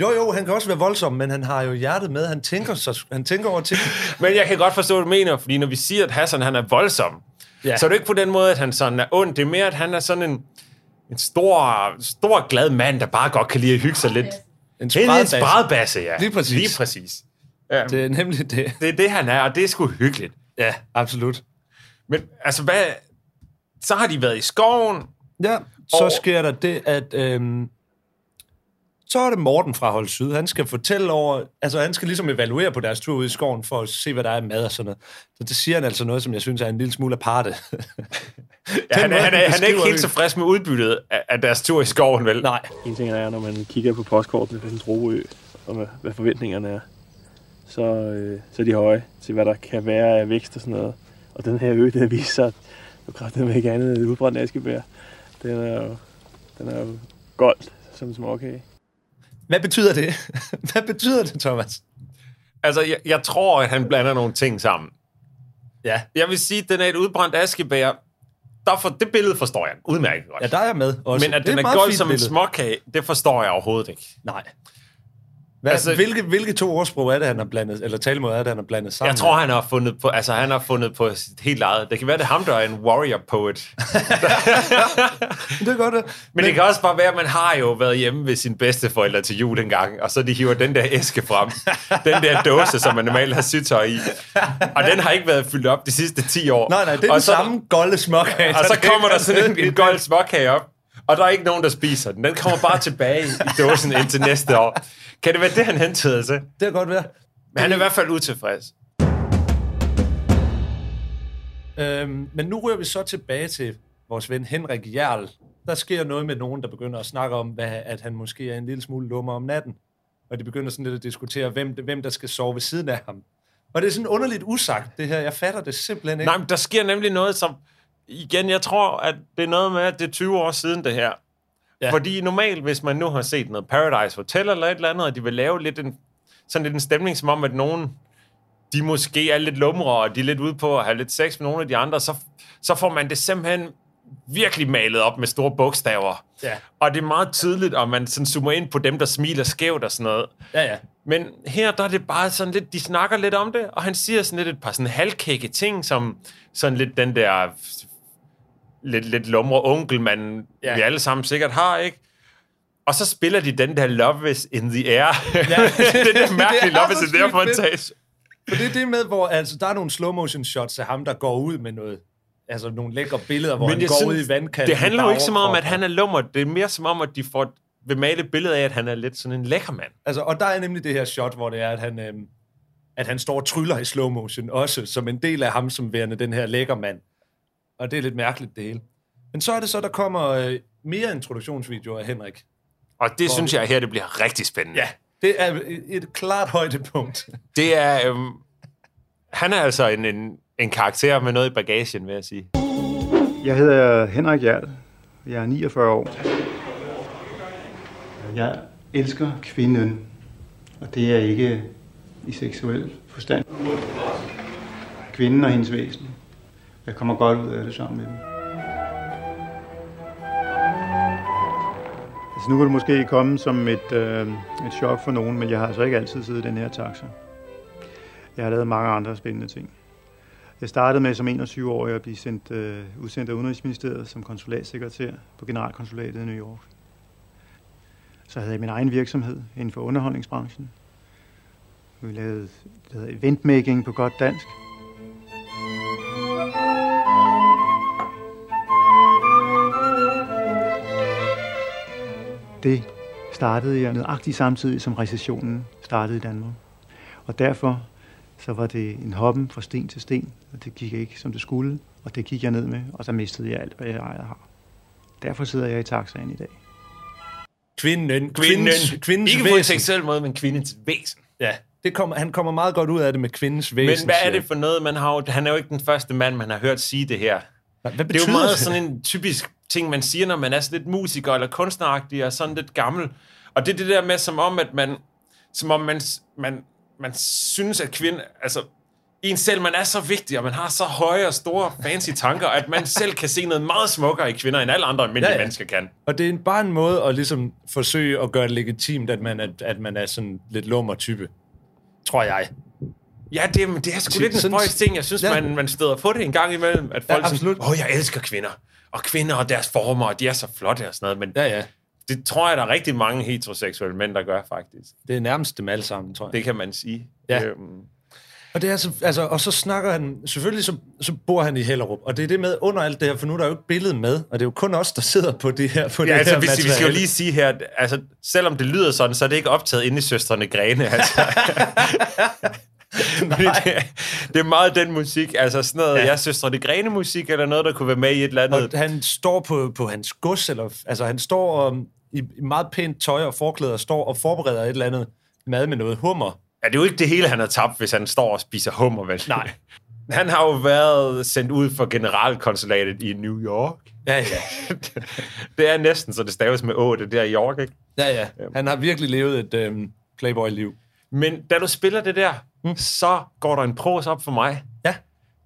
jo, jo, han kan også være voldsom, men han har jo hjertet med. Han tænker, så, han tænker over ting.
Men jeg kan godt forstå, hvad du mener, fordi når vi siger, at Hassan han er voldsom,
Ja.
ja. så er det ikke på den måde, at han sådan er ond. Det er mere, at han er sådan en, en stor, stor, glad mand, der bare godt kan lide at hygge sig lidt.
En
En
spredbasse.
spredbasse, ja.
Lige præcis.
Lige præcis. Ja,
Det er nemlig det.
det er det, han er, og det er sgu hyggeligt.
Ja, absolut.
Men altså, hvad... Så har de været i skoven.
Ja, så
Og-
sker der det, at... Øhm, så er det Morten fra Hold Syd. Han skal fortælle over... Altså, han skal ligesom evaluere på deres tur ud i skoven, for at se, hvad der er af mad og sådan noget. Så det siger han altså noget, som jeg synes er en lille smule aparte.
Ja, <laughs> han, er, han, er, han er ikke helt tilfreds med udbyttet af, af deres tur i skoven, vel?
Nej,
En ting er, når man kigger på postkortene sådan en troø, og hvad, hvad forventningerne er, så, øh, så er de høje til, hvad der kan være af vækst og sådan noget. Og den her ø, den viser sig, at du kræfter med ikke andet end udbrændt askebær. Den er jo, den er jo gold som småkage.
Hvad betyder det? <laughs> hvad betyder det, Thomas?
Altså, jeg, jeg tror, at han blander nogle ting sammen.
Ja,
Jeg vil sige, at den er et udbrændt askebær. Der for, det billede forstår jeg udmærket godt.
ja der er jeg med også.
Men at
Det
den er gold
fint
som en
billede.
småkage, det forstår jeg overhovedet ikke.
Nej. Hvad, altså, hvilke, hvilke to ordsprog er det, han har blandet, eller talemåder er det, han har blandet sammen?
Jeg tror, han har fundet på, altså han har fundet på sit helt eget. Det kan være, det er ham, der er en warrior poet. <laughs>
det er godt. det.
Men det kan også bare være, at man har jo været hjemme ved sine bedsteforældre til jul en gang, og så de hiver den der æske frem. den der dåse, som man normalt har sygtøj i. Og den har ikke været fyldt op de sidste 10 år.
Nej, nej, det er
og
den
så,
samme golde småkage.
Og så kommer der sådan en, en gold småkage op, og der er ikke nogen, der spiser den. Den kommer bare tilbage i dåsen indtil næste år. Kan det være det, han hentede til?
Det kan godt være.
Men han er i hvert fald utilfreds.
Øhm, men nu ryger vi så tilbage til vores ven Henrik Jarl. Der sker noget med nogen, der begynder at snakke om, hvad, at han måske er en lille smule lummer om natten. Og de begynder sådan lidt at diskutere, hvem, hvem der skal sove ved siden af ham. Og det er sådan underligt usagt, det her. Jeg fatter det simpelthen ikke.
Nej, men der sker nemlig noget, som... Igen, jeg tror, at det er noget med, at det er 20 år siden, det her.
Ja.
Fordi normalt, hvis man nu har set noget Paradise Hotel eller et eller andet, og de vil lave lidt en, sådan lidt en stemning, som om, at nogen, de måske er lidt lumre, og de er lidt ude på at have lidt sex med nogle af de andre, så, så får man det simpelthen virkelig malet op med store bogstaver.
Ja.
Og det er meget tydeligt, og man sådan zoomer ind på dem, der smiler skævt og sådan noget.
Ja, ja.
Men her, der er det bare sådan lidt, de snakker lidt om det, og han siger sådan lidt et par sådan halvkække ting, som sådan lidt den der lidt, lidt lumre onkel, man
Ja.
vi alle sammen sikkert har, ikke? Og så spiller de den der Love is in the air. Ja. <laughs> det er det mærkelige
Det
Love is in the air montage.
For det er det med, hvor altså, der er nogle slow motion shots af ham, der går ud med noget altså, nogle lækre billeder, hvor
Men
han går
synes,
ud i vandkanten.
Det handler jo ikke så meget om, at han er lummer. Det er mere som om, at de får vil male et billede af, at han er lidt sådan en lækker mand.
Altså, og der er nemlig det her shot, hvor det er, at han, øhm, at han står og tryller i slow motion, også som en del af ham som værende den her lækker mand. Og det er lidt mærkeligt, det hele. Men så er det så, der kommer øh, mere introduktionsvideoer af Henrik.
Og det synes jeg her, det bliver rigtig spændende.
Ja, det er et, et klart højdepunkt.
Det er... Øhm, han er altså en, en, en karakter med noget i bagagen, vil jeg sige.
Jeg hedder Henrik Jarl. Jeg er 49 år. Jeg elsker kvinden, og det er ikke i seksuel forstand. Kvinden og hendes væsen. Jeg kommer godt ud af det sammen med dem. Altså nu kan det måske komme som et, øh, et chok for nogen, men jeg har altså ikke altid siddet i den her taxa. Jeg har lavet mange andre spændende ting. Jeg startede med som 21-årig at blive sendt, øh, udsendt af Udenrigsministeriet som konsulatsekretær på Generalkonsulatet i New York. Så havde jeg min egen virksomhed inden for underholdningsbranchen. Vi lavede det hedder eventmaking på godt dansk. Det startede jeg nøjagtigt samtidig, som recessionen startede i Danmark. Og derfor så var det en hoppen fra sten til sten, og det gik ikke, som det skulle, og det gik jeg ned med, og så mistede jeg alt, hvad jeg ejer har. Derfor sidder jeg i taxaen i dag.
Kvinden,
Kvinden,
kvindens, kvindens
ikke på en
væsen.
seksuel måde, men kvindens væsen.
Ja, det kommer, han kommer meget godt ud af det med kvindens væsen.
Men hvad er det for noget, man har Han er jo ikke den første mand, man har hørt sige det her.
jeg. Hvad
Det er
betyder
jo meget sådan en typisk ting, man siger, når man er sådan lidt musiker eller kunstneragtig og sådan lidt gammel. Og det er det der med, som om, at man, som om man, man, man synes, at kvinde, altså, en selv, man er så vigtig, og man har så høje og store fancy tanker, at man <laughs> selv kan se noget meget smukkere i kvinder, end alle andre almindelige
Ja,
ja, mennesker kan.
Og det er en- bare en måde at ligesom forsøge at gøre det legitimt, at man er, at man er sådan lidt lummer type. Tror jeg.
Ja, det, det er sgu lidt en spøjs ting. Jeg synes,
Ja.
man, man støder på det en gang imellem, at folk
Ja,
ja, sådan,
absolut.
åh, oh, jeg elsker kvinder. Og kvinder og deres former, og de er så flotte og sådan noget. Men
Ja, ja.
det tror jeg, der er rigtig mange heteroseksuelle mænd, der gør faktisk.
Det er nærmest dem alle sammen, tror jeg.
Det kan man sige.
Ja.
Øhm,
Og, det er altså, altså, og så snakker han, selvfølgelig så, så bor han i Hellerup, og det er det med under alt det her, for nu er der jo ikke billede med, og det er jo kun os, der sidder på det her på
Ja,
det
altså,
her
hvis, vi skal jo lige sige her, altså, selvom det lyder sådan, så er det ikke optaget inde i Søstrene Grene. Altså. <laughs> <laughs> Fordi det, det er meget den musik, altså sådan noget,
Ja.
jeg Søstrene Grene musik, eller noget, der kunne være med i et eller andet.
Og han står på, på hans gods, eller, altså han står um, i, i meget pænt tøj og forklæder, står og forbereder et eller andet mad med noget hummer.
Ja, det er jo ikke det hele, han har tabt, hvis han står og spiser hummer, vel?
Nej. <laughs>
Han har jo været sendt ud for generalkonsulatet i New York.
Ja, ja. <laughs>
det er næsten, så det staves med Å, det der i York, ikke?
ja, ja. Han har virkelig levet et øhm, playboy-liv.
Men da du spiller det der, mm. så går der en pros op for mig.
Ja.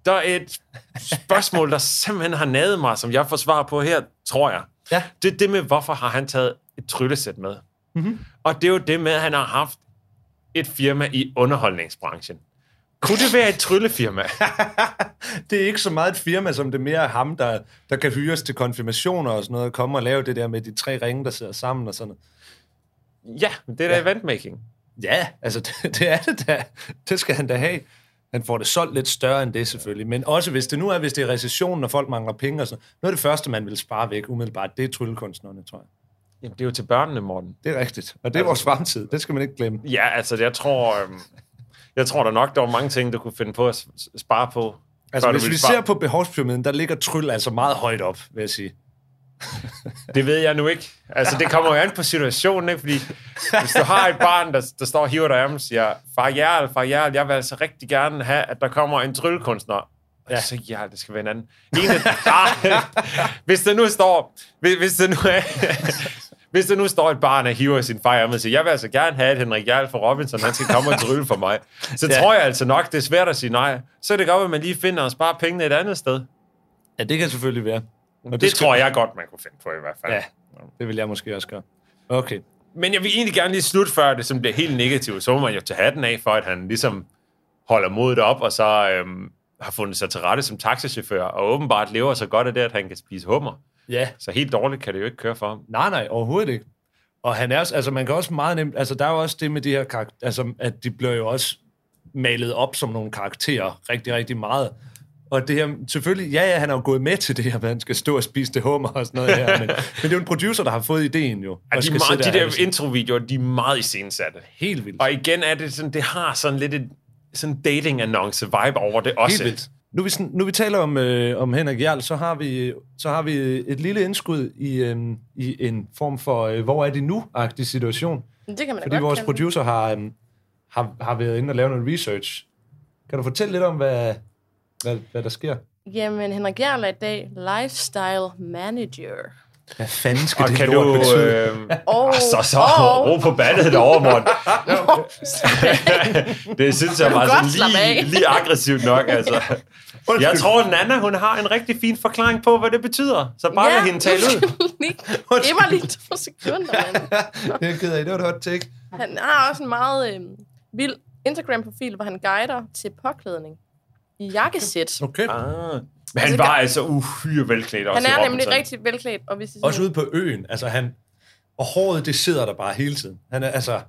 Der er et spørgsmål, der simpelthen har naget mig, som jeg får svar på her, tror jeg.
Ja.
Det er det med, hvorfor har han taget et tryllesæt med?
Mhm.
Og det er jo det med, at han har haft et firma i underholdningsbranchen. Kunne det være et tryllefirma? <laughs>
Det er ikke så meget et firma, som det mere er ham, der, der kan hyres til konfirmationer og sådan noget, og komme og lave det der med de tre ringe, der sidder sammen og sådan noget.
ja, det er da eventmaking.
Ja, altså <laughs> det, det er det da. Det skal han da have. Han får det solgt lidt større end det selvfølgelig. Men også hvis det nu er, hvis det er recession, når folk mangler penge og sådan noget. det første, man vil spare væk umiddelbart, det er tryllekunstnerne, tror jeg.
Jamen, det er jo til børnene, Morten.
Det er rigtigt. Og det er vores fremtid. Det skal man ikke glemme.
Ja, altså, jeg tror, øhm, jeg tror der nok, der var mange ting, du kunne finde på at spare på.
Altså, hvis vi
spare-
ser på behovspyramiden, der ligger tryl altså meget højt op, vil jeg sige. <laughs>
Det ved jeg nu ikke. Altså, det kommer jo an på situationen, ikke? Fordi hvis du har et barn, der, der står og hiver dig af og siger, far Jarl, far Jarl, jeg vil altså rigtig gerne have, at der kommer en tryllekunstner. Ja. Så ja, det skal være en anden. En af, ah, <laughs> hvis der nu står, hvis, hvis der nu er, <laughs> hvis der nu står et barn og hiver sin far og siger, jeg vil altså gerne have, at Henrik Jarl fra Robinson, han skal komme og trylle for mig. Så
ja.
tror jeg altså nok, det er svært at sige nej. Så er det godt, at man lige finder og sparer pengene et andet sted.
Ja, det kan selvfølgelig være. Og
Det, det
skal-
tror jeg godt, man kunne finde på i hvert fald.
Ja, det vil jeg måske også gøre. Okay.
Men jeg vil egentlig gerne lige slutte, før det som bliver helt negativt. Så må man jo tage hatten af for, at han ligesom holder modet op, og så øhm, har fundet sig til rette som taxachauffør, og åbenbart lever så godt af det, at han kan spise hummer.
Ja,
Så helt dårligt kan det jo ikke køre for ham.
nej, nej, overhovedet ikke. Og han er, også- altså man kan også meget nemt, altså der er jo også det med de her karakterer, altså at de bliver jo også malet op som nogle karakterer rigtig, rigtig meget. Og det her, selvfølgelig, ja, ja, han er jo gået med til det her, at han skal stå og spise det hummer og sådan noget her, men, <laughs> men det er jo en producer, der har fået ideen jo.
Ja,
og
de,
skal
meget, de
og-
der introvideoer, de er meget iscenesatte.
Helt vildt.
Og igen er det sådan, det har sådan lidt et sådan dating-annonce-vibe over det også.
Helt vildt. Nu vi, sådan, nu vi taler om, øh, om Henrik Jarl, så har, vi, så har vi et lille indskud i, øh, i en form for, øh, hvor er det nu-agtig situation.
Det kan man
Fordi
godt
vores producer har, øh, har, har været inde og lavet noget research. Kan du fortælle lidt om, hvad, hvad, hvad der sker?
Jamen, Henrik Jarl er i dag lifestyle manager.
Hvad fanden skal
Og
det
kan
lort
du...
betyde?
Øh,
Og,
så så
og,
ro på ballet derovre, Morten. <laughs> <laughs> det synes jeg var sådan lige, lige aggressivt nok, altså. Jeg tror, Nana, hun har en rigtig fin forklaring på, hvad det betyder. Så bare lad hende tale ud. <laughs>
giv mig lige to sekunder, mand.
Det er ked af, det var et hot take.
Han har også en meget øh, vild Instagram-profil, hvor han guider til påklædning jakkesæt.
Okay.
Ah. Men han var altså uhyre velklædt også
Han
i
er nemlig rigtig velklædt, og hvis I
Også ude på øen. Altså han... Og håret, det sidder der bare hele tiden. Han er altså...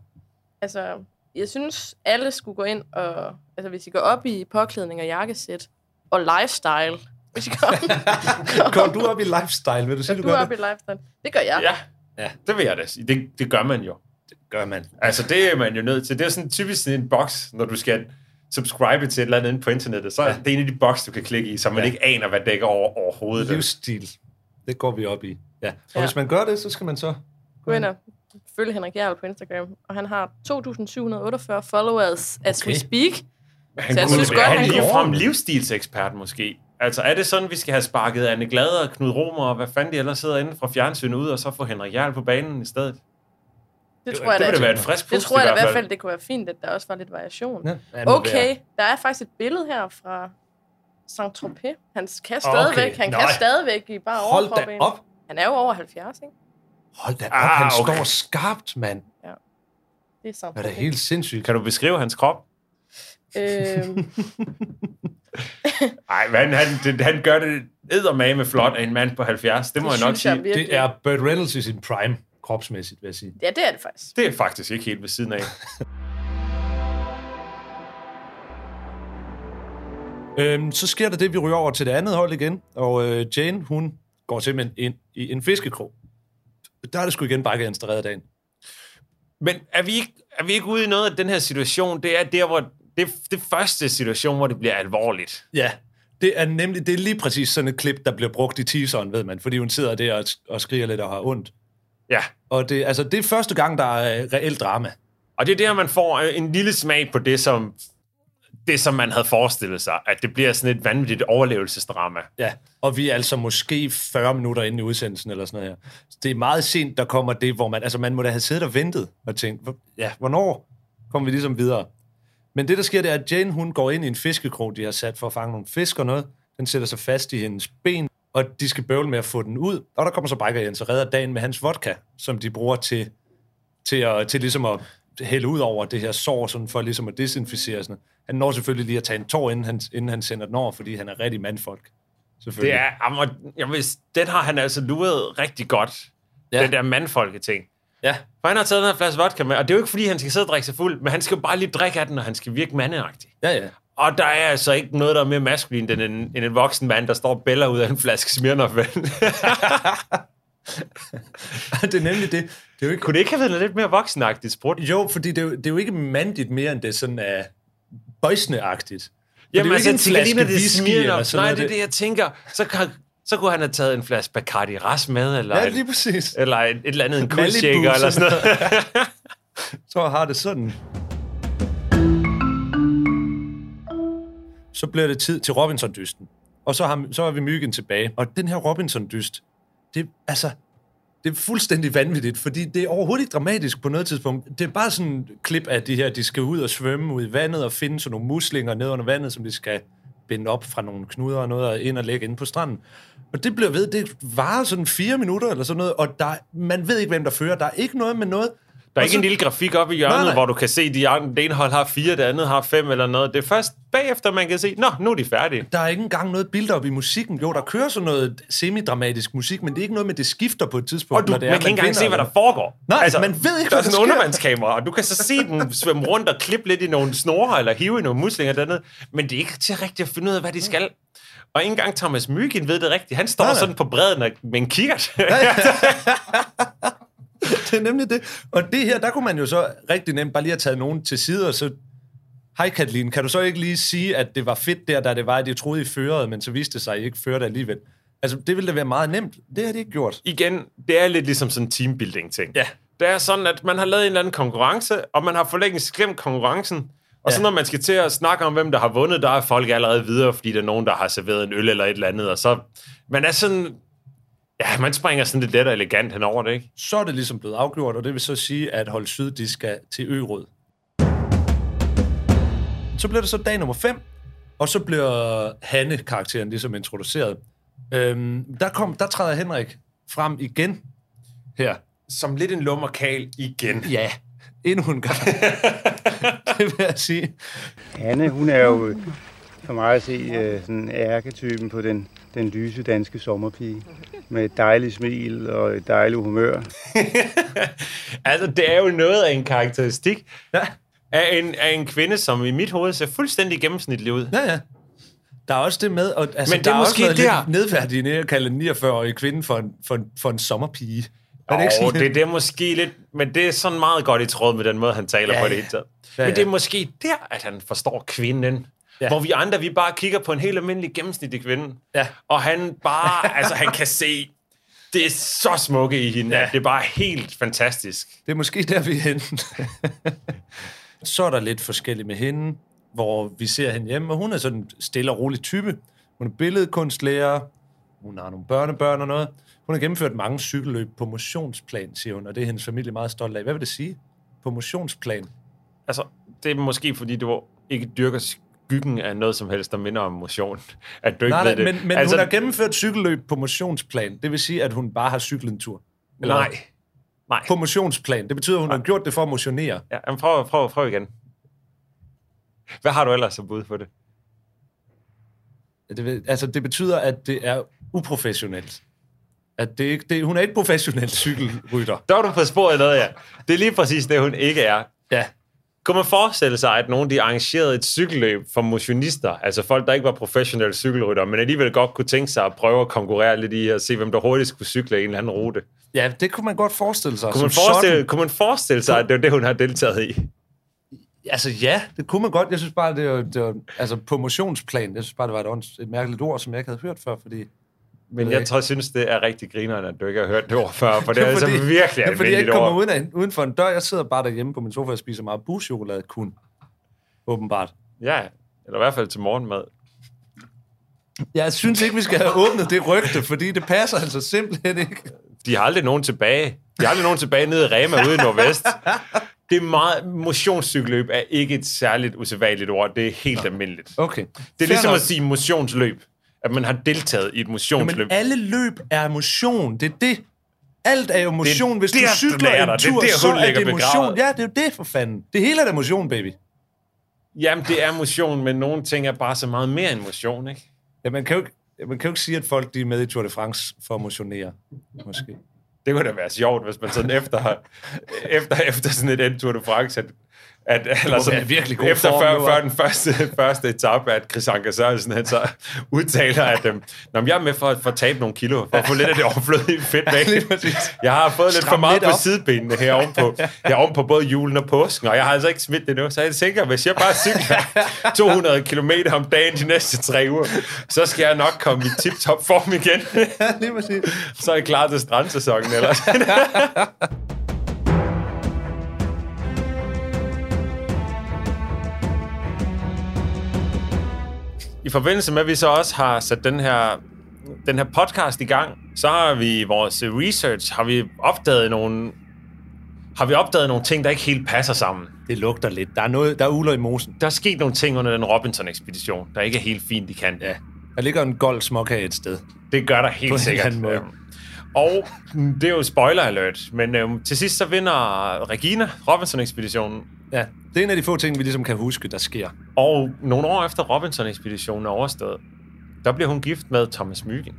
altså, jeg synes, alle skulle gå ind og, altså hvis I går op i påklædning og jakkesæt og lifestyle, hvis I går, <laughs>
Kom du op i lifestyle, vil du sige,
går
du
du
gør
op i
det?
lifestyle. Det gør jeg.
Ja,
Ja,
det vil jeg da sige. Det, det gør man jo.
gør man.
Altså, det er man jo nødt til. Det er sådan typisk sådan en boks, når du skal subscribe til et eller andet inde på internettet. Så er det en af de boks, du kan klikke i, så man
Ja.
ikke aner, hvad dækker over overhovedet.
Livsstil. Det går vi op i. Ja. Og
Ja.
hvis man gør det, så skal man så...
Gå ind og følge Henrik Jarl på Instagram, og han har 2.748 followers as
Okay.
we speak.
Han
Så jeg synes godt,
han lige frem livsstilsekspert måske. Altså, er det sådan, vi skal have sparket Anne Glad og Knud Romer og hvad fanden de ellers sidder inde fra fjernsynet ud, og så få Henrik Jarl på banen i stedet?
Det tror jeg
det
da.
vil da være et frisk
Det tror jeg i hvert
fald.
det kunne være fint, at der også var lidt variation.
Ja. Ja,
Okay, der er faktisk et billede her fra Saint-Tropez. Han kan
Okay,
stadigvæk, han kan
nej.
stadigvæk i bare
Hold da op.
Han er jo over 70, ikke?
Hold da op,
Ah,
han
okay.
står skarpt, mand.
Det er
Det er da
Saint-Tropez.
helt sindssygt.
Kan du beskrive hans krop?
Øhm, <laughs>
Nej, men han, det, han gør det eddermame med flot af en mand på 70. Det må
Det
jeg nok
jeg
sige.
virkelig.
Det er Burt Reynolds i sin prime, kropsmæssigt, vil jeg sige.
ja, det er det faktisk.
Det er faktisk ikke helt ved siden af. <laughs>
Øhm, så sker der det, vi ryger over til det andet hold igen, og øh, Jane, hun går simpelthen ind i en fiskekrog. Der er det sgu igen bare Jens, der redder dagen.
Men er vi, ikke, er vi ikke ude i noget af den her situation? Det er der, hvor det, det første situation, hvor det bliver alvorligt.
Ja, det er nemlig det er lige præcis sådan et klip, der bliver brugt i teaseren, ved man, fordi hun sidder der og, og skriger lidt og har ondt.
Ja,
Og det, altså, det er første gang, der er øh, reelt drama.
og det er der, man får øh, en lille smag på det, som, det, som man havde forestillet sig. At det bliver sådan et vanvittigt overlevelsesdrama.
Ja, og vi er altså måske 40 minutter inde i udsendelsen eller sådan noget her. Det er meget sent, der kommer det, hvor man, altså man må da have siddet og ventet og tænkt, ja, hvornår kommer vi ligesom videre? Men det, der sker, det er, at Jane, hun går ind i en fiskekrog, de har sat for at fange nogle fisk og noget. Den sætter sig fast i hendes ben, og de skal bøvle med at få den ud. Og der kommer så Biker Jens og redder dagen med hans vodka, som de bruger til, til, at, til ligesom at hælde ud over det her sår, sådan for ligesom at desinficere sådan. Han når selvfølgelig lige at tage en tår, inden han, inden han sender den over, fordi han er rigtig mandfolk.
Det er, jamen, jeg vil, den har han altså luret rigtig godt.
Ja.
Den der mandfolke-ting.
Ja,
For han har taget den her flaske vodka med, og det er jo ikke, fordi han skal sidde og drikke sig fuld, men han skal jo bare lige drikke af den, og han skal virke mandeagtig.
ja, ja.
Og der er altså ikke noget, der er mere maskulin end en, end en voksen mand, der står og bæller ud af en flaske Smirnoff. <laughs>
det er nemlig det. Det er jo ikke...
Kunne det ikke have været lidt mere voksenagtigt sprudt?
Jo, fordi det er jo, det er jo ikke mandigt mere, end det sådan er bøjsende-agtigt. For
Jamen,
det er
altså,
jo
jeg tænker lige, når det Smirnoff. Nej, det er det, jeg tænker. Så, kan, så kunne han have taget en flaske Bacardi Ras med, eller,
Ja,
en,
lige præcis.
eller et, et eller andet, en
Malibu,
kuldshaker, eller sådan noget.
Så <laughs> har det sådan. Så bliver det tid til Robinson-dysten. Og så har, så har vi myggen tilbage. Og den her Robinson-dyst, det, altså, det er fuldstændig vanvittigt, fordi det er overhovedet ikke dramatisk på noget tidspunkt. Det er bare sådan et klip af de her, de skal ud og svømme ud i vandet og finde sådan nogle muslinger ned under vandet, som de skal binde op fra nogle knuder og noget og ind og lægge ind på stranden. Og det bliver ved, det varer sådan fire minutter eller sådan noget, og der, man ved ikke, hvem der fører. Der er ikke noget med noget.
Der er ikke
så-
en lille grafik oppe i hjørnet,
Nej,
nej,
nej.
nej. hvor du kan se, at de det ene hold har fire, det andet har fem eller noget. Det er først bagefter, man kan se, nå, nu er de færdige.
Der er ikke engang noget build-up i musikken. Jo, der kører sådan noget semidramatisk musik, men det er ikke noget med, det skifter på et tidspunkt.
Og du,
når det
man
er,
kan ikke engang se, hvad der
eller-
foregår. Altså,
Nej, man ved ikke,
der er sådan en undervandskamera, og du kan så se dem svømme rundt og klippe lidt i nogle snore, eller hive i nogle muslinger dernede. Men det er ikke til rigtigt at finde ud af, hvad de skal. Og ikke engang Thomas Myggen ved det rigtigt. Han står
Nej, nej.
sådan på bredden med en kikkert. <laughs>
det er nemlig det. Og det her, der kunne man jo så rigtig nemt bare lige have taget nogen til side, og så... Hej Katalin, kan du så ikke lige sige, at det var fedt der, da det var, at de troede, I førede, men så viste det sig, at I ikke førte alligevel? Altså, det ville da være meget nemt. Det har de ikke gjort.
Igen, det er lidt ligesom sådan en teambuilding-ting.
Ja.
Det er sådan, at man har lavet en eller anden konkurrence, og man har for længe glemt konkurrencen. Og så
Ja.
når man skal til at snakke om, hvem der har vundet, der er folk allerede videre, fordi der er nogen, der har serveret en øl eller et eller andet. Og så, man er sådan... Ja, man springer sådan lidt let og elegant henover det, ikke?
Så er det ligesom blevet afgjort, og det vil så sige, at hold syd, de skal til Øråd. Så bliver det så dag nummer 5, og så bliver Hanne-karakteren ligesom introduceret. Øhm, der, kom, der træder Henrik frem igen her.
Som lidt en lummerkal igen.
Ja, endnu en gang. <laughs> det vil jeg sige.
Anne, hun er jo for mig at se øh, sådan ærketypen på den, den lyse danske sommerpige. Med et dejligt smil og et dejligt humør. <laughs>
Altså, det er jo noget af en karakteristik
Ja,
af en, af en kvinde, som i mit hoved ser fuldstændig gennemsnitlig ud.
ja, ja. Der er også det med, og, altså,
Men det er
der er
måske
også noget
der-
lidt nedværdigende at kalde en 49-årig kvinde for en, for en, for en sommerpige. Er det ikke sådan?
det, det er måske lidt... Men det er sådan meget godt i tråd med den måde, han taler
Ja,
ja, på det
ja.
hele taget.
Ja,
Men det er
ja.
måske der, at han forstår kvinden.
Ja.
Hvor vi andre, vi bare kigger på en helt almindelig gennemsnitlig kvinde.
Ja.
Og han bare... altså, han kan se... Det er så smukke i hende.
Ja.
Det er bare helt fantastisk.
Det er måske der, vi er henne. <laughs> så er der lidt forskelligt med hende, hvor vi ser hende hjemme, og hun er sådan en stille og rolig type. Hun er billedkunstlærer, hun har nogle børnebørn og noget. Hun har gennemført mange cykelløb på motionsplan, siger hun, og det er hendes familie meget stolt af. Hvad vil det sige? På motionsplan?
Altså, det er måske, fordi du ikke dyrker skyggen af noget som helst, der minder om motion. <laughs> At du ikke
Nej,
ved
nej,
det.
men, men altså, hun har gennemført cykelløb på motionsplan. Det vil sige, at hun bare har cyklet en tur. Eller
Nej. Nej.
På motionsplan. Det betyder, at hun har gjort det for at motionere.
Ja, men prøv, prøv, prøv igen. Hvad har du ellers som bud på det?
Det, vil- altså, det betyder, at det er uprofessionelt. At det ikke, det, hun er ikke professionel cykelrytter.
Der var du på sporet af noget, ja. Det er lige præcis det, hun ikke er.
Ja.
Kunne man forestille sig, at nogen de arrangerede et cykelløb for motionister, altså folk, der ikke var professionelle cykelryttere, men alligevel godt kunne tænke sig at prøve at konkurrere lidt i at se, hvem der hurtigst kunne cykle en eller anden rute.
Ja, det kunne man godt forestille sig.
Kunne man forestille,
sådan.
kunne man forestille sig, at det var det, hun har deltaget i?
Altså ja, det kunne man godt. Jeg synes bare, det var, det var altså på motionsplan, jeg synes bare, det var et, et mærkeligt ord, som jeg ikke havde hørt før, fordi...
Men
ved
jeg tror, synes, det er rigtig grinerende, at du ikke har hørt det ord før, for det <laughs> er
fordi,
altså virkelig
det er, fordi jeg
almindeligt
ikke kommer
ord.
uden, af, uden for en dør. Jeg sidder bare derhjemme på min sofa og spiser meget buschokolade kun. Åbenbart.
Ja, eller i hvert fald til morgenmad.
Jeg synes ikke, vi skal have åbnet det rygte, fordi det passer altså simpelthen ikke.
De har aldrig nogen tilbage. De har aldrig nogen tilbage nede i Rema ude i Nordvest. <laughs> Det er meget... Motionscykelløb er ikke et særligt usædvanligt ord. Det er helt almindeligt.
Okay.
Det er ligesom at sige motionsløb. At man har deltaget i et motionsløb.
Men alle løb er motion. Det er det. Alt er jo motion. Hvis
der,
du cykler
er
en
der. Det er
tur,
der,
så er det
begravet.
motion. Ja, det er jo det for fanden. Det hele er da motion, baby.
Jamen, det er motion, men nogle ting er bare så meget mere end motion, ikke?
Ja, man kan jo ikke, man kan jo ikke sige, at folk de er med i Tour de France for at motionere. Måske.
Det kunne da være sjovt, hvis man sådan efter, efter, efter sådan et Tour de France, at, at eller
må
sådan,
virkelig god
efter
form
før, før den første, <laughs> første etape, at Chris Anker Sørensen, han så <laughs> udtaler, at øhm, Nå, jeg er med for, at- for at tabe nogle kilo, for at få lidt af det overflødige fedt væk. Jeg har fået lidt for meget
lidt
på sidebenene her oven på, her oven på både julen og påsken, og jeg har altså ikke smidt det nu, så jeg tænker, hvis jeg bare cykler <laughs> 200 km om dagen de næste tre uger, så skal jeg nok komme i tip-top form igen.
Lige
så er jeg klar til strandsæsonen ellers. I forbindelse med, at vi så også har sat den her, den her podcast i gang, så har vi i vores research, har vi opdaget nogle, har vi opdaget nogle ting, der ikke helt passer sammen.
Det lugter lidt. Der er, noget, der er uler i mosen.
Der er sket nogle ting under den Robinson-ekspedition, der ikke er helt fint i kanten.
Ja. Der ligger en gold småkage et sted.
Det gør der
På
helt
en
sikkert.
anden måde.
Og det er jo spoiler alert, men øhm, til sidst så vinder Regina Robinson-ekspeditionen.
Ja, det er en af de få ting, vi ligesom kan huske, der sker.
Og nogle år efter Robinson-ekspeditionen er overstået, der bliver hun gift med Thomas Mygind.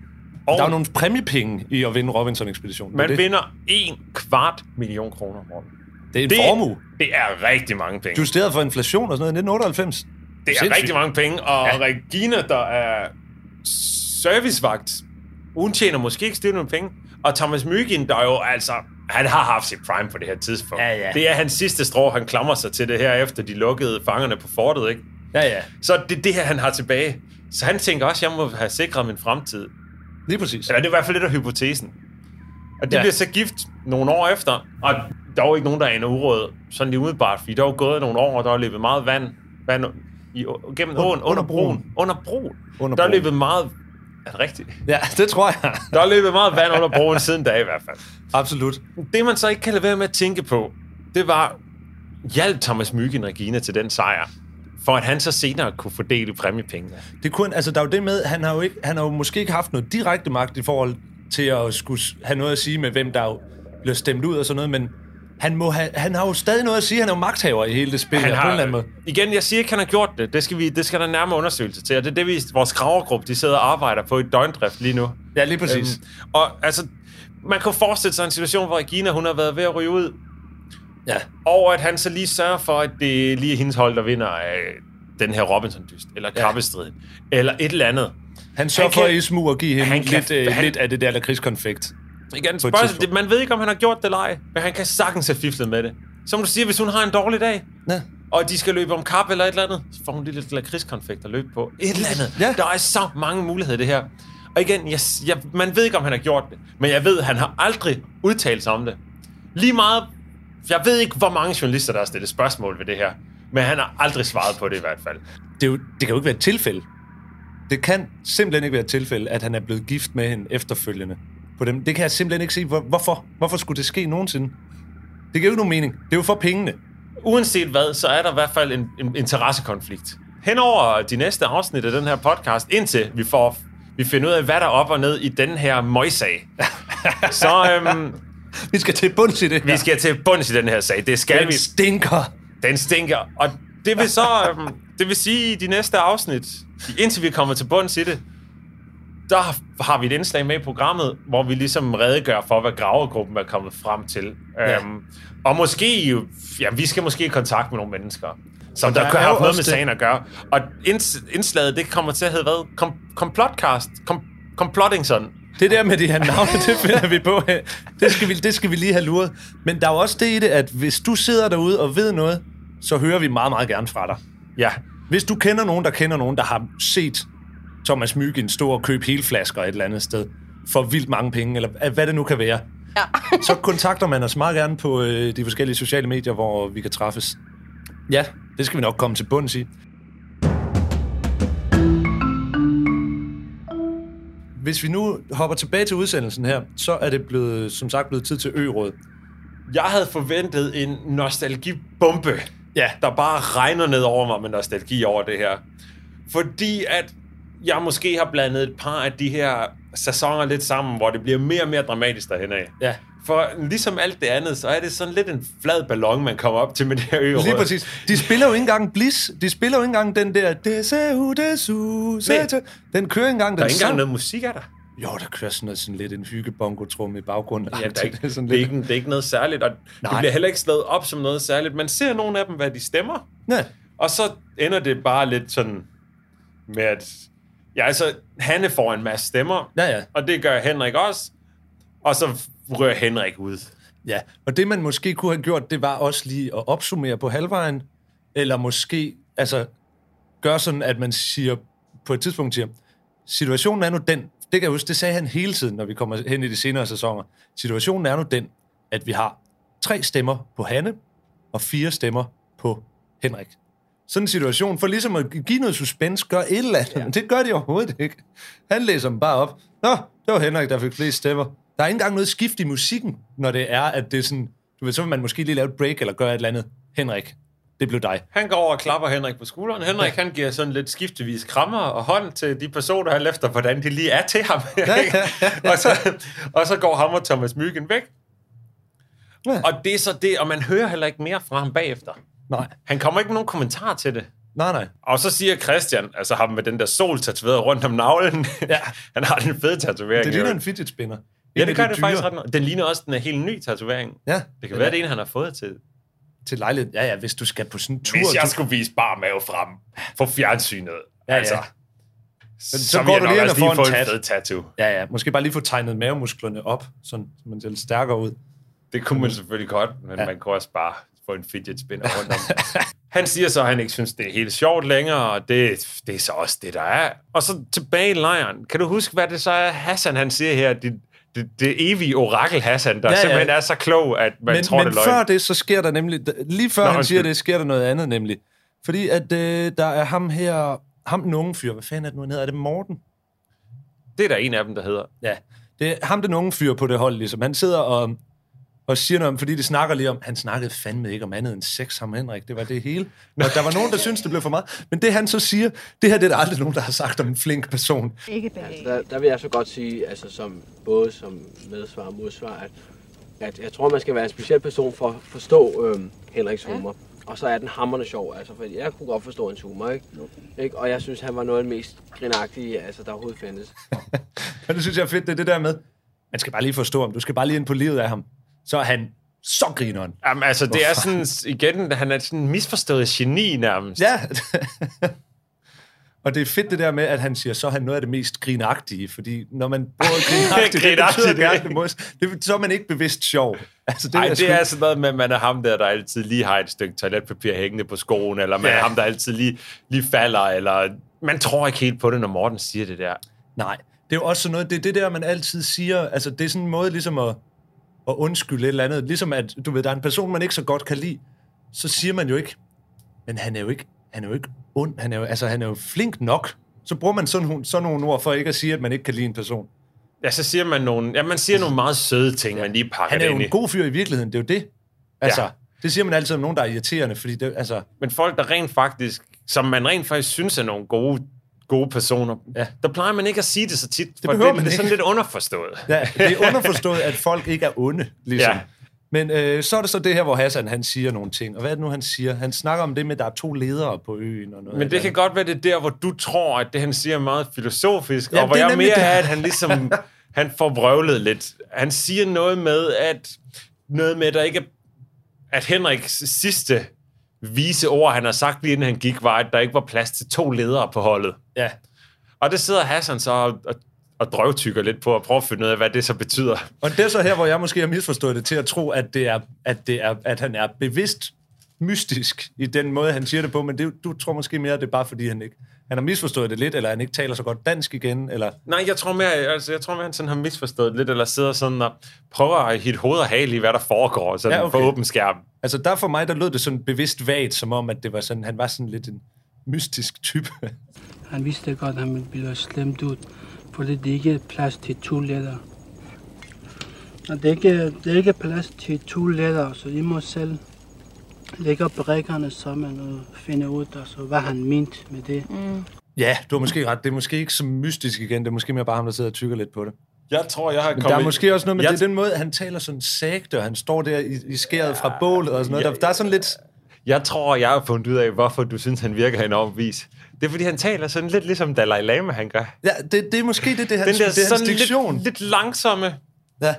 Og
Der er jo nogle præmiepenge i at vinde Robinson-ekspeditionen.
man
det,
vinder en kvart million kroner. Morten.
det er en
det-
formue.
Det er rigtig mange penge.
Justeret for inflation og sådan noget i 1998.
Det er
Sindssygt.
rigtig mange penge, og ja. Regina, der er servicevagt, hun tjener måske ikke stille med penge. Og Thomas Mygind, der jo altså, han har haft sit prime på det her tidspunkt.
Ja, ja.
Det er hans sidste strå, han klamrer sig til det her, efter de lukkede fangerne på fortet, ikke?
Ja, ja.
Så det er det her, han har tilbage. Så han tænker også, at jeg må have sikret min fremtid.
Lige præcis.
Eller det er i hvert fald lidt af hypotesen. Og de ja. Bliver så gift nogle år efter, og der er jo ikke nogen, der aner uråd, sådan lige umiddelbart, fordi der er jo gået nogle år, og der er løbet meget vand, vand i, gennem
Under-
åen, under
under
broen.
broen.
Under broen.
Under
der er løbet meget... Er det rigtigt?
Ja, det tror jeg. <laughs>
Der er løbet meget vand under broen siden da i hvert fald.
Absolut.
Det, man så ikke kan lade være med at tænke på, det var, hjalp Thomas Mygind Regina til den sejr, for at han så senere kunne fordele præmiepengene.
Det kunne, altså, der er jo det med, han har jo, ikke, han har jo måske ikke haft noget direkte magt i forhold til at skulle have noget at sige med, hvem der jo bliver stemt ud og sådan noget, men han, må have, han har jo stadig noget at sige. Han er jo magthaver i hele det spil
Han
her, på en eller anden
har,
måde.
igen, jeg siger ikke, han har gjort det. Det skal, vi, det skal der nærmere undersøgelse til, og det er det, vi, vores gravergruppe, de sidder og arbejder på i døgndrift lige nu.
Ja, lige præcis.
Øhm, og altså, man kan forestille sig en situation, hvor Regina, hun har været ved at ryge ud,
Ja.
og at han så lige sørger for, at det lige er hendes hold, der vinder øh, den her Robinson-dyst, eller krabbestriden, eller et eller andet.
Han sørger
Han
for
kan-
at i smug og give hende
han kan-
lidt, øh,
han-
lidt af det der lakridskonfekt.
Igen, spørgsmål, det, man ved ikke, om han har gjort det eller ej, men han kan sagtens have fiflet med det. Som du siger, hvis hun har en dårlig dag,
Ja.
og de skal løbe om kap eller et eller andet, så får hun lige lidt lakridskonfekt at løbe på. Et eller andet.
Ja.
Der er så mange muligheder det her. Og igen, jeg, jeg, man ved ikke, om han har gjort det, men jeg ved, at han har aldrig udtalt sig om det. Lige meget, jeg ved ikke, hvor mange journalister, der har stillet spørgsmål ved det her, men han har aldrig svaret på det i hvert fald.
Det, er jo, det kan jo ikke være et tilfælde. Det kan simpelthen ikke være et tilfælde, at han er blevet gift med hende efterfølgende. På dem. Det kan jeg simpelthen ikke se. Hvor, hvorfor? Hvorfor skulle det ske nogensinde? Det giver jo ikke nogen mening. Det er jo for pengene.
Uanset hvad, så er der i hvert fald en, en interessekonflikt. Henover de næste afsnit af den her podcast, indtil vi får vi finder ud af, hvad der er op og ned i den her møjsag. <laughs> så øhm,
Vi skal til bunds i det her.
vi skal til bunds i den her sag. Det skal
Den
vi.
stinker.
Den stinker. Og det vil så øhm, det vil sige, i de næste afsnit, indtil vi kommer til bunds i det, der har vi et indslag med i programmet, hvor vi ligesom redegør for, hvad gravergruppen er kommet frem til.
Ja.
Øhm, og måske, ja, vi skal måske i kontakt med nogle mennesker, som
der
der, der
er
har noget med
det-
sagen at gøre. Og inds- indslaget, det kommer til at hedde hvad? Kom, komplotcast? Kom, komplottingson?
Det der med de her navne, det finder vi på. Det skal vi, det skal vi lige have luret. Men der er jo også det i det, at hvis du sidder derude og ved noget, så hører vi meget, meget gerne fra dig.
Ja.
Hvis du kender nogen, der kender nogen, der har set Thomas Mygind stå og købe hele flasker et eller andet sted for vildt mange penge, eller hvad det nu kan være,
Ja. <laughs>
så kontakter man os meget gerne på øh, de forskellige sociale medier, hvor vi kan træffes. Ja, det skal vi nok komme til bunds i. Hvis vi nu hopper tilbage til udsendelsen her, så er det blevet, som sagt blevet tid til ø-råd.
Jeg havde forventet en nostalgibombe,
Ja.
der bare regner ned over mig med nostalgi over det her. Fordi at jeg måske har blandet et par af de her sæsoner lidt sammen, hvor det bliver mere og mere dramatisk derhen af.
Ja.
For ligesom alt det andet, så er det sådan lidt en flad ballon, man kommer op til med det her ø
Lige præcis. De spiller jo ikke engang Bliss. De spiller jo ikke engang den der... DSU,
Nej.
Den kører ikke engang
Der er
den
ikke engang noget musik af der.
Jo, der kører sådan, noget, sådan lidt en hyggebongo-trum i baggrunden.
Ja, <laughs> der er ikke,
det, er sådan
det, er ikke, det er ikke noget særligt, og Nej. det bliver heller ikke slået op som noget særligt. Man ser nogle af dem, hvad de stemmer,
Ja.
Og så ender det bare lidt sådan med, at ja, altså, Hanne får en masse stemmer,
Ja, ja.
og det gør Henrik også. Og så rører Henrik ud.
Ja, og det man måske kunne have gjort, det var også lige at opsummere på halvvejen, eller måske altså gøre sådan, at man siger på et tidspunkt siger, situationen er nu den, det kan jeg huske, det sagde han hele tiden, når vi kommer hen i de senere sæsoner, situationen er nu den, at vi har tre stemmer på Hanne, og fire stemmer på Henrik. Sådan en situation, for ligesom at give noget suspense, gør et eller andet. Ja. Det gør de overhovedet ikke. Han læser dem bare op. Nå, det var Henrik, der fik flest stemmer. Der er ikke engang noget skift i musikken, når det er, at det er sådan... Du ved, så vil man måske lige lave et break, eller gøre et eller andet. Henrik. Det blev dig.
Han går over og klapper Henrik på skulderen. Henrik, ja. han giver sådan lidt skiftevis krammer og hånd til de personer, han efter, hvordan de lige er til ham. <laughs> og, så, og så går ham og Thomas Myggen væk. Ja. Og det er så det, og man hører heller ikke mere fra ham bagefter.
Nej.
Han kommer ikke med nogen kommentar til det.
Nej, nej.
Og så siger Christian, altså ham med den der sol tatoveret rundt om navlen, ja. <laughs> han har den fede tatovering.
Det ligner en fidget spinner.
Ja, det gør det dyre. faktisk ret Den ligner også den er helt ny tatovering.
Ja.
Det kan være, det er en, han har fået til
til lejlighed. Ja, ja, hvis du skal på sådan en tur.
Hvis jeg
du...
skulle vise bare mave frem for fjernsynet,
ja,
altså,
ja. Så, så går du lige ind og får en,
en fed tattoo.
Ja, ja. Måske bare lige få tegnet mavemusklerne op, sådan, så man ser lidt stærkere ud.
Det kunne man selvfølgelig godt, men ja. man kunne også bare få en fidget spinner rundt om. han siger så, at han ikke synes, det er helt sjovt længere, og det, det er så også det, der er. Og så tilbage i lejren. Kan du huske, hvad det så er, Hassan han siger her? Det, det, det evige orakel Hassan, der ja, ja. simpelthen er så klog, at man
men,
tror,
men
det er løgn.
før det, så sker der nemlig... Lige før Nå, han siger det, sker der noget andet nemlig. Fordi at øh, der er ham her... Ham den unge fyr. Hvad fanden er det nu, han hedder? Er det Morten?
Det er der en af dem, der hedder.
Ja. Det er ham den unge fyr på det hold, ligesom. Han sidder og og siger noget om, fordi det snakker lige om, han snakkede fandme ikke om andet end sex, ham Henrik, det var det hele. Og der var nogen, der synes det blev for meget. Men det han så siger, det her det er der aldrig nogen, der har sagt om en flink person.
Ikke altså, der, der vil jeg så godt sige, altså som, både som medsvar og modsvar, at, at jeg tror, man skal være en speciel person for at forstå øhm, Henriks humor. Ja. Og så er den hammerne sjov, altså, for jeg kunne godt forstå en humor, ikke? Okay. ikke? Og jeg synes, han var noget af det mest grinagtige, altså, der overhovedet findes.
ja, <laughs> det synes jeg er fedt, det er det der med, man skal bare lige forstå ham, du skal bare lige ind på livet af ham så er han så grineren.
Jamen, altså, det er sådan, igen, han er sådan en misforstået geni nærmest.
Ja. <laughs> Og det er fedt det der med, at han siger, så er han noget af det mest grinagtige, fordi når man bruger <laughs> grinagtigt, det betyder det modst. Det, så er man ikke bevidst sjov.
Altså, det, Ej, er, det er sådan noget med, at man er ham der, der altid lige har et stykke toiletpapir hængende på skoen, eller man ja. er ham, der altid lige, lige falder, eller man tror ikke helt på det, når Morten siger det der.
Nej, det er jo også sådan noget, det er det der, man altid siger, altså det er sådan en måde ligesom at, at undskylde et eller andet. Ligesom at, du ved, der er en person, man ikke så godt kan lide, så siger man jo ikke, men han er jo ikke, han er jo ikke ond, han er jo, altså, han er jo flink nok. Så bruger man sådan, sådan nogle ord for ikke at sige, at man ikke kan lide en person.
Ja, så siger man nogle, ja, man siger nogle meget søde ting, ja. man lige pakker
Han er jo
en
i. god fyr i virkeligheden, det er jo det. Altså, ja. det siger man altid om nogen, der er irriterende, fordi det, altså...
Men folk, der rent faktisk, som man rent faktisk synes er nogle gode gode personer. Ja. Der plejer man ikke at sige det så tit, det for det, man det er sådan lidt underforstået.
Ja, det er underforstået, at folk ikke er onde, ligesom. Ja. Men øh, så er det så det her, hvor Hassan han siger nogle ting. Og hvad er det nu, han siger? Han snakker om det med, at der er to ledere på øen. Og noget
Men det kan godt være, det er der, hvor du tror, at det, han siger, er meget filosofisk. Ja, og hvor jeg mere det. er, at han ligesom <laughs> han får vrøvlet lidt. Han siger noget med, at noget med, at der ikke er, at Henriks sidste vise ord, han har sagt lige inden han gik, var, at der ikke var plads til to ledere på holdet.
Ja.
Og det sidder Hassan så og, og, og drøvtykker lidt på at prøve at finde ud af, hvad det så betyder.
Og det er så her, hvor jeg måske har misforstået det til at tro, at, det er, at, det er, at han er bevidst mystisk i den måde, han siger det på, men det, du tror måske mere, at det er bare fordi, han ikke han har misforstået det lidt, eller han ikke taler så godt dansk igen, eller...
Nej, jeg tror mere, altså, jeg tror mere, han sådan har misforstået det lidt, eller sidder sådan og prøver at hit hoved og hale i, hvad der foregår, sådan ja, okay. for åben skærm.
Altså, der for mig, der lød det sådan bevidst vagt, som om, at det var sådan, han var sådan lidt en mystisk type. <laughs>
Han vidste godt, at han ville blive slemt ud, for det er ikke plads til to ledere. Og det er ikke, det er ikke plads til to ledere, så I må selv lægger brækkerne sammen og finder ud, altså, hvad han mente med det. Mm.
Ja, du har måske ret. Det er måske ikke så mystisk igen. Det er måske mere bare ham, der sidder og tykker lidt på det.
Jeg tror, jeg har
kommet... Men der er måske også noget med, jeg... det er den måde, han taler sådan sægte, og han står der i, i skæret fra bålet og sådan noget. Ja, der, der er sådan lidt...
Jeg tror, jeg har fundet ud af, hvorfor du synes, han virker enormt vis. Det er, fordi han taler sådan lidt ligesom Dalai Lama, han gør.
Ja, det, det er måske det, det, hans, Den der, det er hans diktion.
Lidt, lidt langsomme.
Ja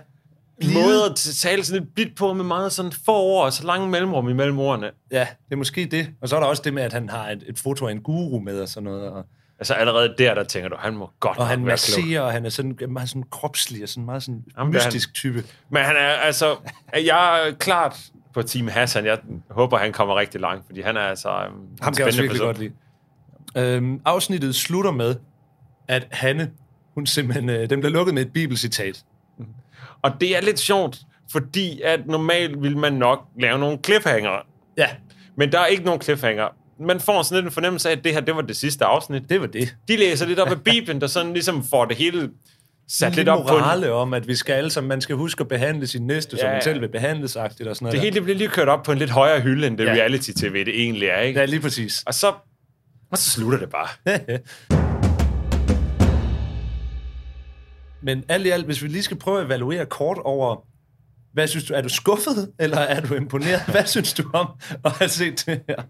måde at tale sådan lidt blidt på med meget sådan få ord og så lange mellemrum imellem ordene.
Ja, det er måske det. Og så er der også det med, at han har et, et foto af en guru med og sådan noget. Og,
altså allerede der, der tænker du, han må godt
Og han masserer, og han er sådan meget sådan kropslig og sådan meget sådan Jamen, mystisk han, type.
Men han er altså, jeg er klart på Team Hassan. Jeg håber, han kommer rigtig langt, fordi han er altså um,
Ham kan jeg også virkelig person. godt lide. Øhm, afsnittet slutter med, at Hanne, hun simpelthen, øh, den bliver lukket med et bibelcitat.
Og det er lidt sjovt, fordi at normalt vil man nok lave nogle cliffhanger.
Ja.
Men der er ikke nogen cliffhanger. Man får sådan lidt en fornemmelse af, at det her, det var det sidste afsnit.
Det var det.
De læser lidt op af Bibelen, der sådan ligesom får det hele sat
lidt
op på en,
om, at vi skal alle sammen, man skal huske at behandle sin næste, ja, som man selv vil behandles, og sådan noget.
det hele det bliver lige kørt op på en lidt højere hylde, end det
ja.
reality-tv det egentlig er, ikke?
Ja, lige præcis.
Og så, og så slutter det bare. <laughs>
Men alt i alt, hvis vi lige skal prøve at evaluere kort over, hvad synes du, er du skuffet, eller er du imponeret? Hvad synes du om at have set det her?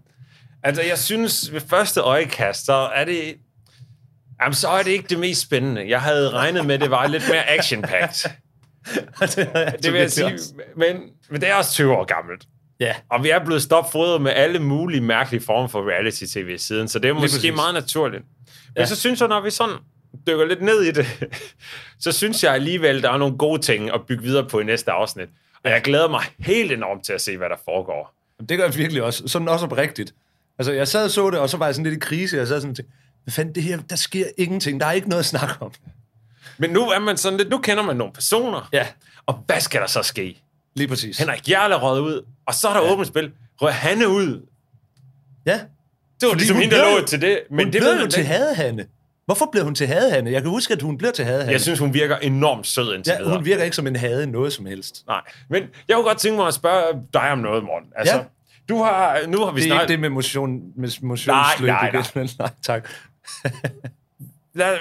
Altså, jeg synes, ved første øjekast, så er det... Jamen, så er det ikke det mest spændende. Jeg havde regnet med, at det var lidt mere action-packed. <laughs>
det,
Det vil jeg sige. Men, men det er også 20 år gammelt.
Ja.
Og vi er blevet stopfodret med alle mulige mærkelige former for reality-tv siden, så det er måske meget naturligt. Men
ja.
så synes jeg, når vi sådan dykker lidt ned i det, <laughs> så synes jeg alligevel, der er nogle gode ting at bygge videre på i næste afsnit. Og jeg glæder mig helt enormt til at se, hvad der foregår.
Det gør jeg virkelig også. Sådan også oprigtigt. Altså, jeg sad og så det, og så var jeg sådan lidt i krise. Jeg sad sådan til, hvad fanden, det her, der sker ingenting. Der er ikke noget at snakke om.
Men nu er man sådan lidt, nu kender man nogle personer.
Ja.
Og hvad skal der så ske?
Lige præcis.
Henrik Jarl er røget ud, og så er der ja. åbent spil. Røg Hanne ud.
Ja.
Det var
Fordi
ligesom hende, der lå til det.
Men hun
det
blev jo til. Hadehanne. Hvorfor blev hun til Hadehanne? Jeg kan huske, at hun blev til Hadehanne.
Jeg synes, hun virker enormt sød indtil
ja,
videre.
hun virker ikke som en hade noget som helst.
Nej, men jeg kunne godt tænke mig at spørge dig om noget, Morten. Altså,
Ja.
du har, nu har vi
Det er
snart...
ikke det med motion, med motionsløb
Nej, nej, nej. <laughs>
nej, tak.
Lad,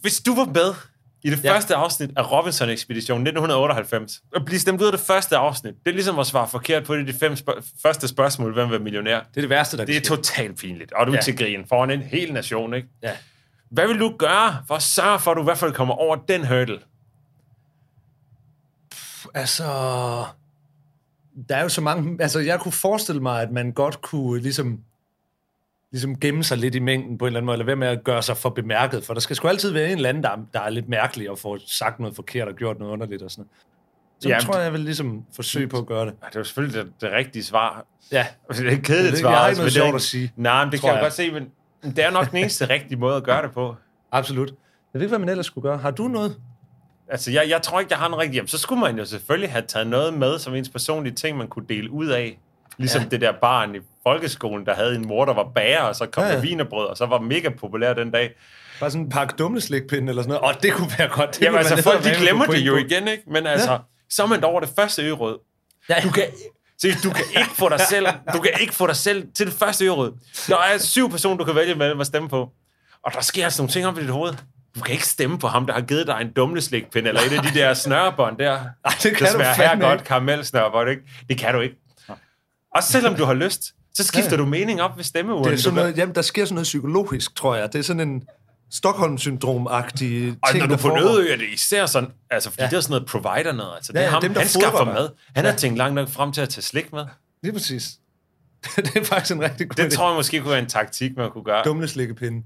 hvis du var med i det
Ja.
første afsnit af Robinson-ekspeditionen 1998, og blive stemt ud af det første afsnit, det er ligesom at svare forkert på det de fem spørg- første spørgsmål, hvem vil millionær.
Det er det værste, der
Det er totalt pinligt, og du er
Ja.
til grin foran en hel nation, ikke?
Ja.
Hvad vil du gøre for at sørge for, at du i hvert fald kommer over den hurdle?
Altså, der er jo så mange... Altså, jeg kunne forestille mig, at man godt kunne ligesom, ligesom gemme sig lidt i mængden på en eller anden måde, eller være med at gøre sig for bemærket, for der skal sgu altid være en eller anden, der, er- der er lidt mærkelig og får sagt noget forkert og gjort noget underligt og sådan noget. Så
Jamen,
tror jeg, jeg vil ligesom forsøge på at gøre det.
Det er jo selvfølgelig det, det rigtige svar.
Ja. <laughs>
Det er et kedeligt
Jeg
svar.
har ikke
altså,
noget
er
sjovt at sige.
Nej, men det kan jeg
jeg.
godt se, men det er nok den eneste rigtige måde at gøre det på.
Absolut. Jeg ved ikke, hvad man ellers skulle gøre. Har du noget?
Altså, jeg, jeg tror ikke, jeg har en rigtig... Jamen, så skulle man jo selvfølgelig have taget noget med som ens personlige ting, man kunne dele ud af. Ligesom
Ja.
det der barn i folkeskolen, der havde en mor, der var bager, og så kom
Ja,
ja, vinerbrød, og så var mega populær den dag.
Bare sådan en pakke dumleslikpinde eller sådan noget. Åh, det kunne være godt. Det
Jamen altså, folk de glemmer det jo igen, ikke? Men altså,
Ja.
så er man over det første ørød.
Ja.
Du kan, se, du kan ikke få dig selv, du kan ikke få dig selv til det første ørød. Der er syv personer, du kan vælge mellem at stemme på. Og der sker altså nogle ting op i dit hoved. Du kan ikke stemme på ham, der har givet dig en dumleslikpind, eller et af de der snørebånd der.
Ej, det kan
der
du
her
fandme
godt
ikke.
karamelsnørbånd, ikke? Det kan du ikke. Også selvom du har lyst, så skifter
Ja.
du mening op ved stemmeurnen.
Det er sådan noget, jamen, der sker sådan noget psykologisk, tror jeg. Det er sådan en Stockholm-syndrom-agtig
Og
ting,
når du på. Nødø, er det især sådan, altså fordi
Ja.
ja. det er sådan noget provider noget, altså det
Ja,
er
ja,
ham,
dem, der
han skaffer mad. Han
Ja.
har tænkt langt nok frem til at tage slik med.
Lige præcis. <laughs> det er faktisk en rigtig god
Det tror jeg måske kunne være en taktik, man kunne gøre.
Dumleslikkepinde.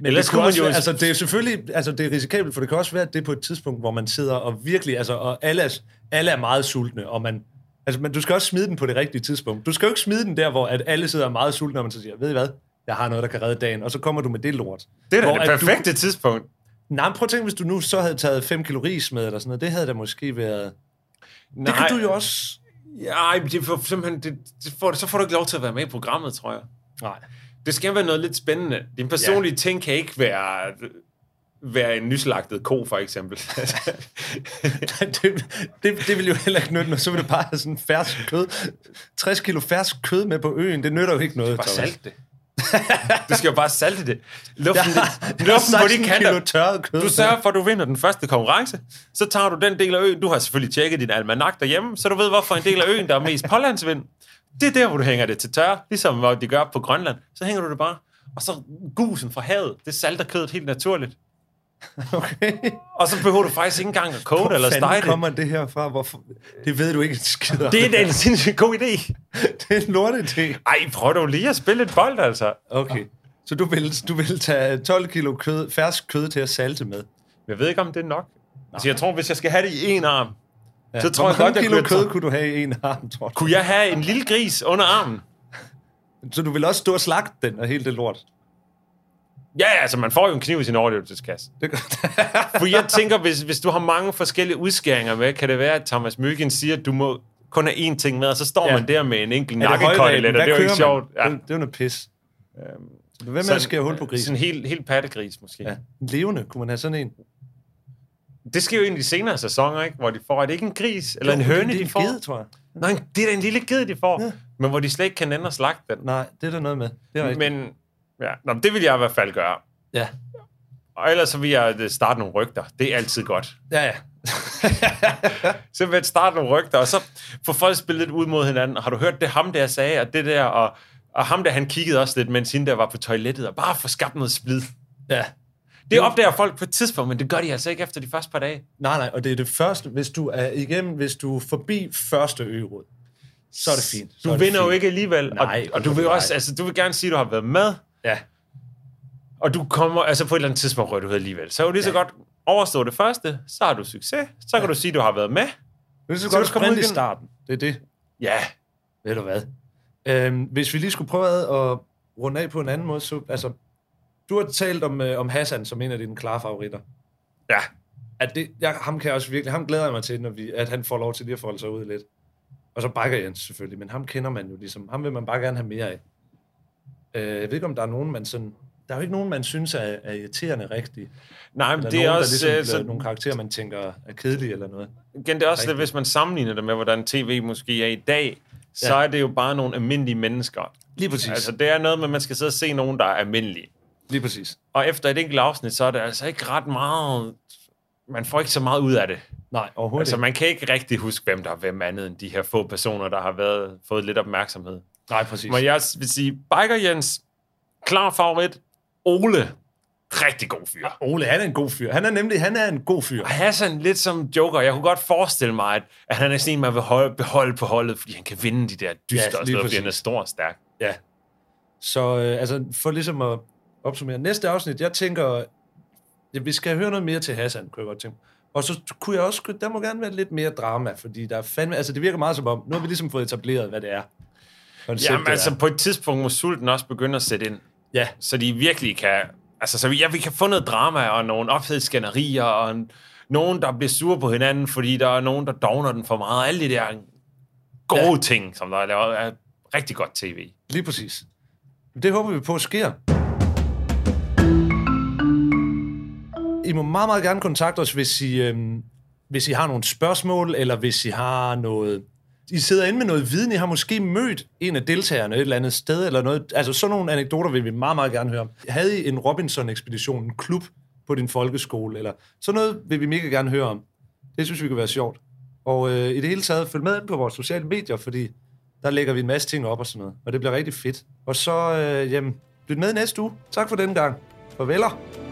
Men
Ellers
det
kunne man jo-
være, altså det er selvfølgelig, altså det er risikabelt, for det kan også være, at det er på et tidspunkt, hvor man sidder og virkelig, altså og alle er, alle er meget sultne, og man, altså men du skal også smide den på det rigtige tidspunkt. Du skal jo ikke smide den der, hvor at alle sidder meget sultne, og man så siger, ved I hvad, jeg har noget, der kan redde dagen, og så kommer du med det lort.
Det er da det
at du-
perfekte tidspunkt.
Nej, men prøv at tænke, hvis du nu så havde taget 5 kilo ris med, eller sådan noget, det havde da måske været...
Nej.
Det kan du jo også...
Ja, det får, simpelthen, det, det får, så får du ikke lov til at være med i programmet, tror jeg.
Nej.
Det skal være noget lidt spændende. Din personlige ja. ting kan ikke være, være en nyslagtet ko, for eksempel.
det, det, det vil jo heller ikke nytte, når så vil det bare have sådan fersk kød. 60 kilo fersk kød med på øen, det nytter jo ikke noget.
Bare
Thomas.
salt det. Du skal jo bare salte det. Luften,
Ja,
det, luften på
16
de kanter.
tørret kød.
Du sørger for, at du vinder den første konkurrence. Så tager du den del af øen. Du har selvfølgelig tjekket din almanak derhjemme, så du ved, hvorfor en del af øen, der er mest pålandsvind. Det er der, hvor du hænger det til tørre, ligesom de gør på Grønland. Så hænger du det bare. Og så gusen fra havet, det salter kødet helt naturligt. <laughs>
Okay.
Og så behøver du faktisk ikke engang at koge det eller stege det.
kommer det her fra? Hvorfor? Det ved du ikke en skid om.
Det er da en sindssygt god idé. <laughs>
det er en lorteidé.
Ej, prøv dog lige at spille et bold, altså.
Okay. Så du vil, du vil tage 12 kilo kød, fersk kød til at salte med?
Jeg ved ikke, om det er nok. Altså, jeg tror, hvis jeg skal have det i en arm,
Ja.
så tror
Hvor
jeg godt, jeg
kilo kød kunne du have i en arm, tror du?
Kunne jeg have en lille gris under armen?
Så du vil også stå og slagte den og hele det lort?
Ja, altså man får jo en kniv i sin overlevelseskasse.
Det gør... <laughs>
For jeg tænker, hvis, hvis du har mange forskellige udskæringer med, kan det være, at Thomas Myggen siger, at du må kun have én ting med, og så står
Ja.
man der med en enkelt
det
nakkekotelet, og det er jo ikke sjovt.
Ja. Det, det er jo noget pis.
Øhm,
Hvem er der skære hul på grisen?
Sådan en helt, helt pattegris, måske.
Ja.
Ja.
En levende, kunne man have sådan en?
Det sker jo de senere sæsoner, ikke? Hvor de får, er det ikke en gris eller
Jo,
en høne,
det er
de får?
Ged, tror jeg.
Nej, det er da en lille ged, de får.
Ja.
Men hvor de slet ikke kan og slagte den.
Nej, det er der noget med. Det er rigtigt.
Men ja, Nå, men det vil jeg i hvert fald gøre.
Ja.
Og ellers så vil jeg øh, starte nogle rygter. Det er altid godt.
Ja, ja. <laughs>
Jeg starte nogle rygter, og så få folk spillet lidt ud mod hinanden. Har du hørt det, ham der sagde, og det der, og, og ham der, han kiggede også lidt, mens hende der var på toilettet, og bare få skabt noget splid.
ja.
Det opdager folk på et tidspunkt, men det gør de altså ikke efter de første par dage.
Nej, nej, og det er det første, hvis du er igennem, hvis du er forbi første øgerod, så er det fint. Så
Du
er
vinder jo
fint.
ikke alligevel.
Nej,
og, og du vil også, altså, du vil gerne sige, at du har været med,
Ja,
og du kommer, altså på et eller andet tidspunkt rører du ud alligevel. Så er jo lige så
Ja.
godt overstå det første, så har du succes, så kan du sige, at du har været med.
det er så
Så
godt
du
sprinte
ud
i
igen.
starten. Det er det.
Ja,
Ved du hvad? Øhm, hvis vi lige skulle prøve at runde af på en anden måde, så, altså, du har talt om, øh, om Hassan som en af dine klare favoritter.
ja.
At det, jeg, ham kan jeg også virkelig, ham glæder jeg mig til, når vi, at han får lov til lige at folde sig ud lidt. Og så Bakker Jens selvfølgelig, men ham kender man jo ligesom, ham vil man bare gerne have mere af. Øh, jeg ved ikke, om der er nogen, man sådan, der er jo ikke nogen, man synes er, er irriterende rigtigt.
Nej, men
Eller
det er
nogen,
også...
der
øh,
ligesom,
så-
nogle karakterer, man tænker er kedelige eller noget.
Igen, det er også det,
Rigtigt.
hvis man sammenligner det med, hvordan tv måske er i dag, så
Ja.
er det jo bare nogle almindelige mennesker.
Lige præcis.
Altså, det er noget med, at man skal sidde og se nogen, der er almindelige.
Lige præcis.
Og efter et enkelt afsnit, så er det altså ikke ret meget... Man får ikke så meget ud af det.
Nej, overhovedet
Altså, man kan ikke rigtig huske, hvem der er hvem andet end de her få personer, der har været, fået lidt opmærksomhed.
Nej, præcis.
Men jeg vil sige, Biker Jens, klar favorit. Ole, rigtig god fyr.
Ole, han er en god fyr. Han er nemlig, han er en god fyr.
Og Hassan lidt som Joker. Jeg kunne godt forestille mig, at, at han er sådan en, man vil holde, beholde på holdet, fordi han kan vinde de der dyster,
Ja,
ja, og fordi han er stor og stærk.
Ja. Så øh, altså, for ligesom at opsummere. Næste afsnit, jeg tænker, ja, vi skal høre noget mere til Hassan, kunne jeg godt tænke. Og så kunne jeg også, der må gerne være lidt mere drama, fordi der er fandme, altså det virker meget som om, nu har vi ligesom fået etableret, hvad det er. Konceptet
Jamen altså, på et tidspunkt må sulten også begynde at sætte ind.
Ja,
Så de virkelig kan... Altså, så vi, ja, vi kan få noget drama og nogle ophedsskænderier og en, nogen, der bliver sure på hinanden, fordi der er nogen, der dogner den for meget. Alle de der gode
ja.
ting, som der er lavet, er rigtig godt tv.
lige præcis. Det håber vi på sker. I må meget, meget gerne kontakte os, hvis I, øhm, hvis I har nogle spørgsmål, eller hvis I har noget... I sidder inde med noget viden, I har måske mødt en af deltagerne et eller andet sted, eller noget. Altså sådan nogle anekdoter vil vi meget, meget gerne høre. Havde I en Robinson-ekspedition, en klub på din folkeskole, eller sådan noget vil vi mega gerne høre om. Det synes vi kunne være sjovt. Og øh, i det hele taget, følg med ind på vores sociale medier, fordi der lægger vi en masse ting op og sådan noget. Og det bliver rigtig fedt. Og så, øh, jamen, lyt med næste uge. Tak for den gang. Farveler.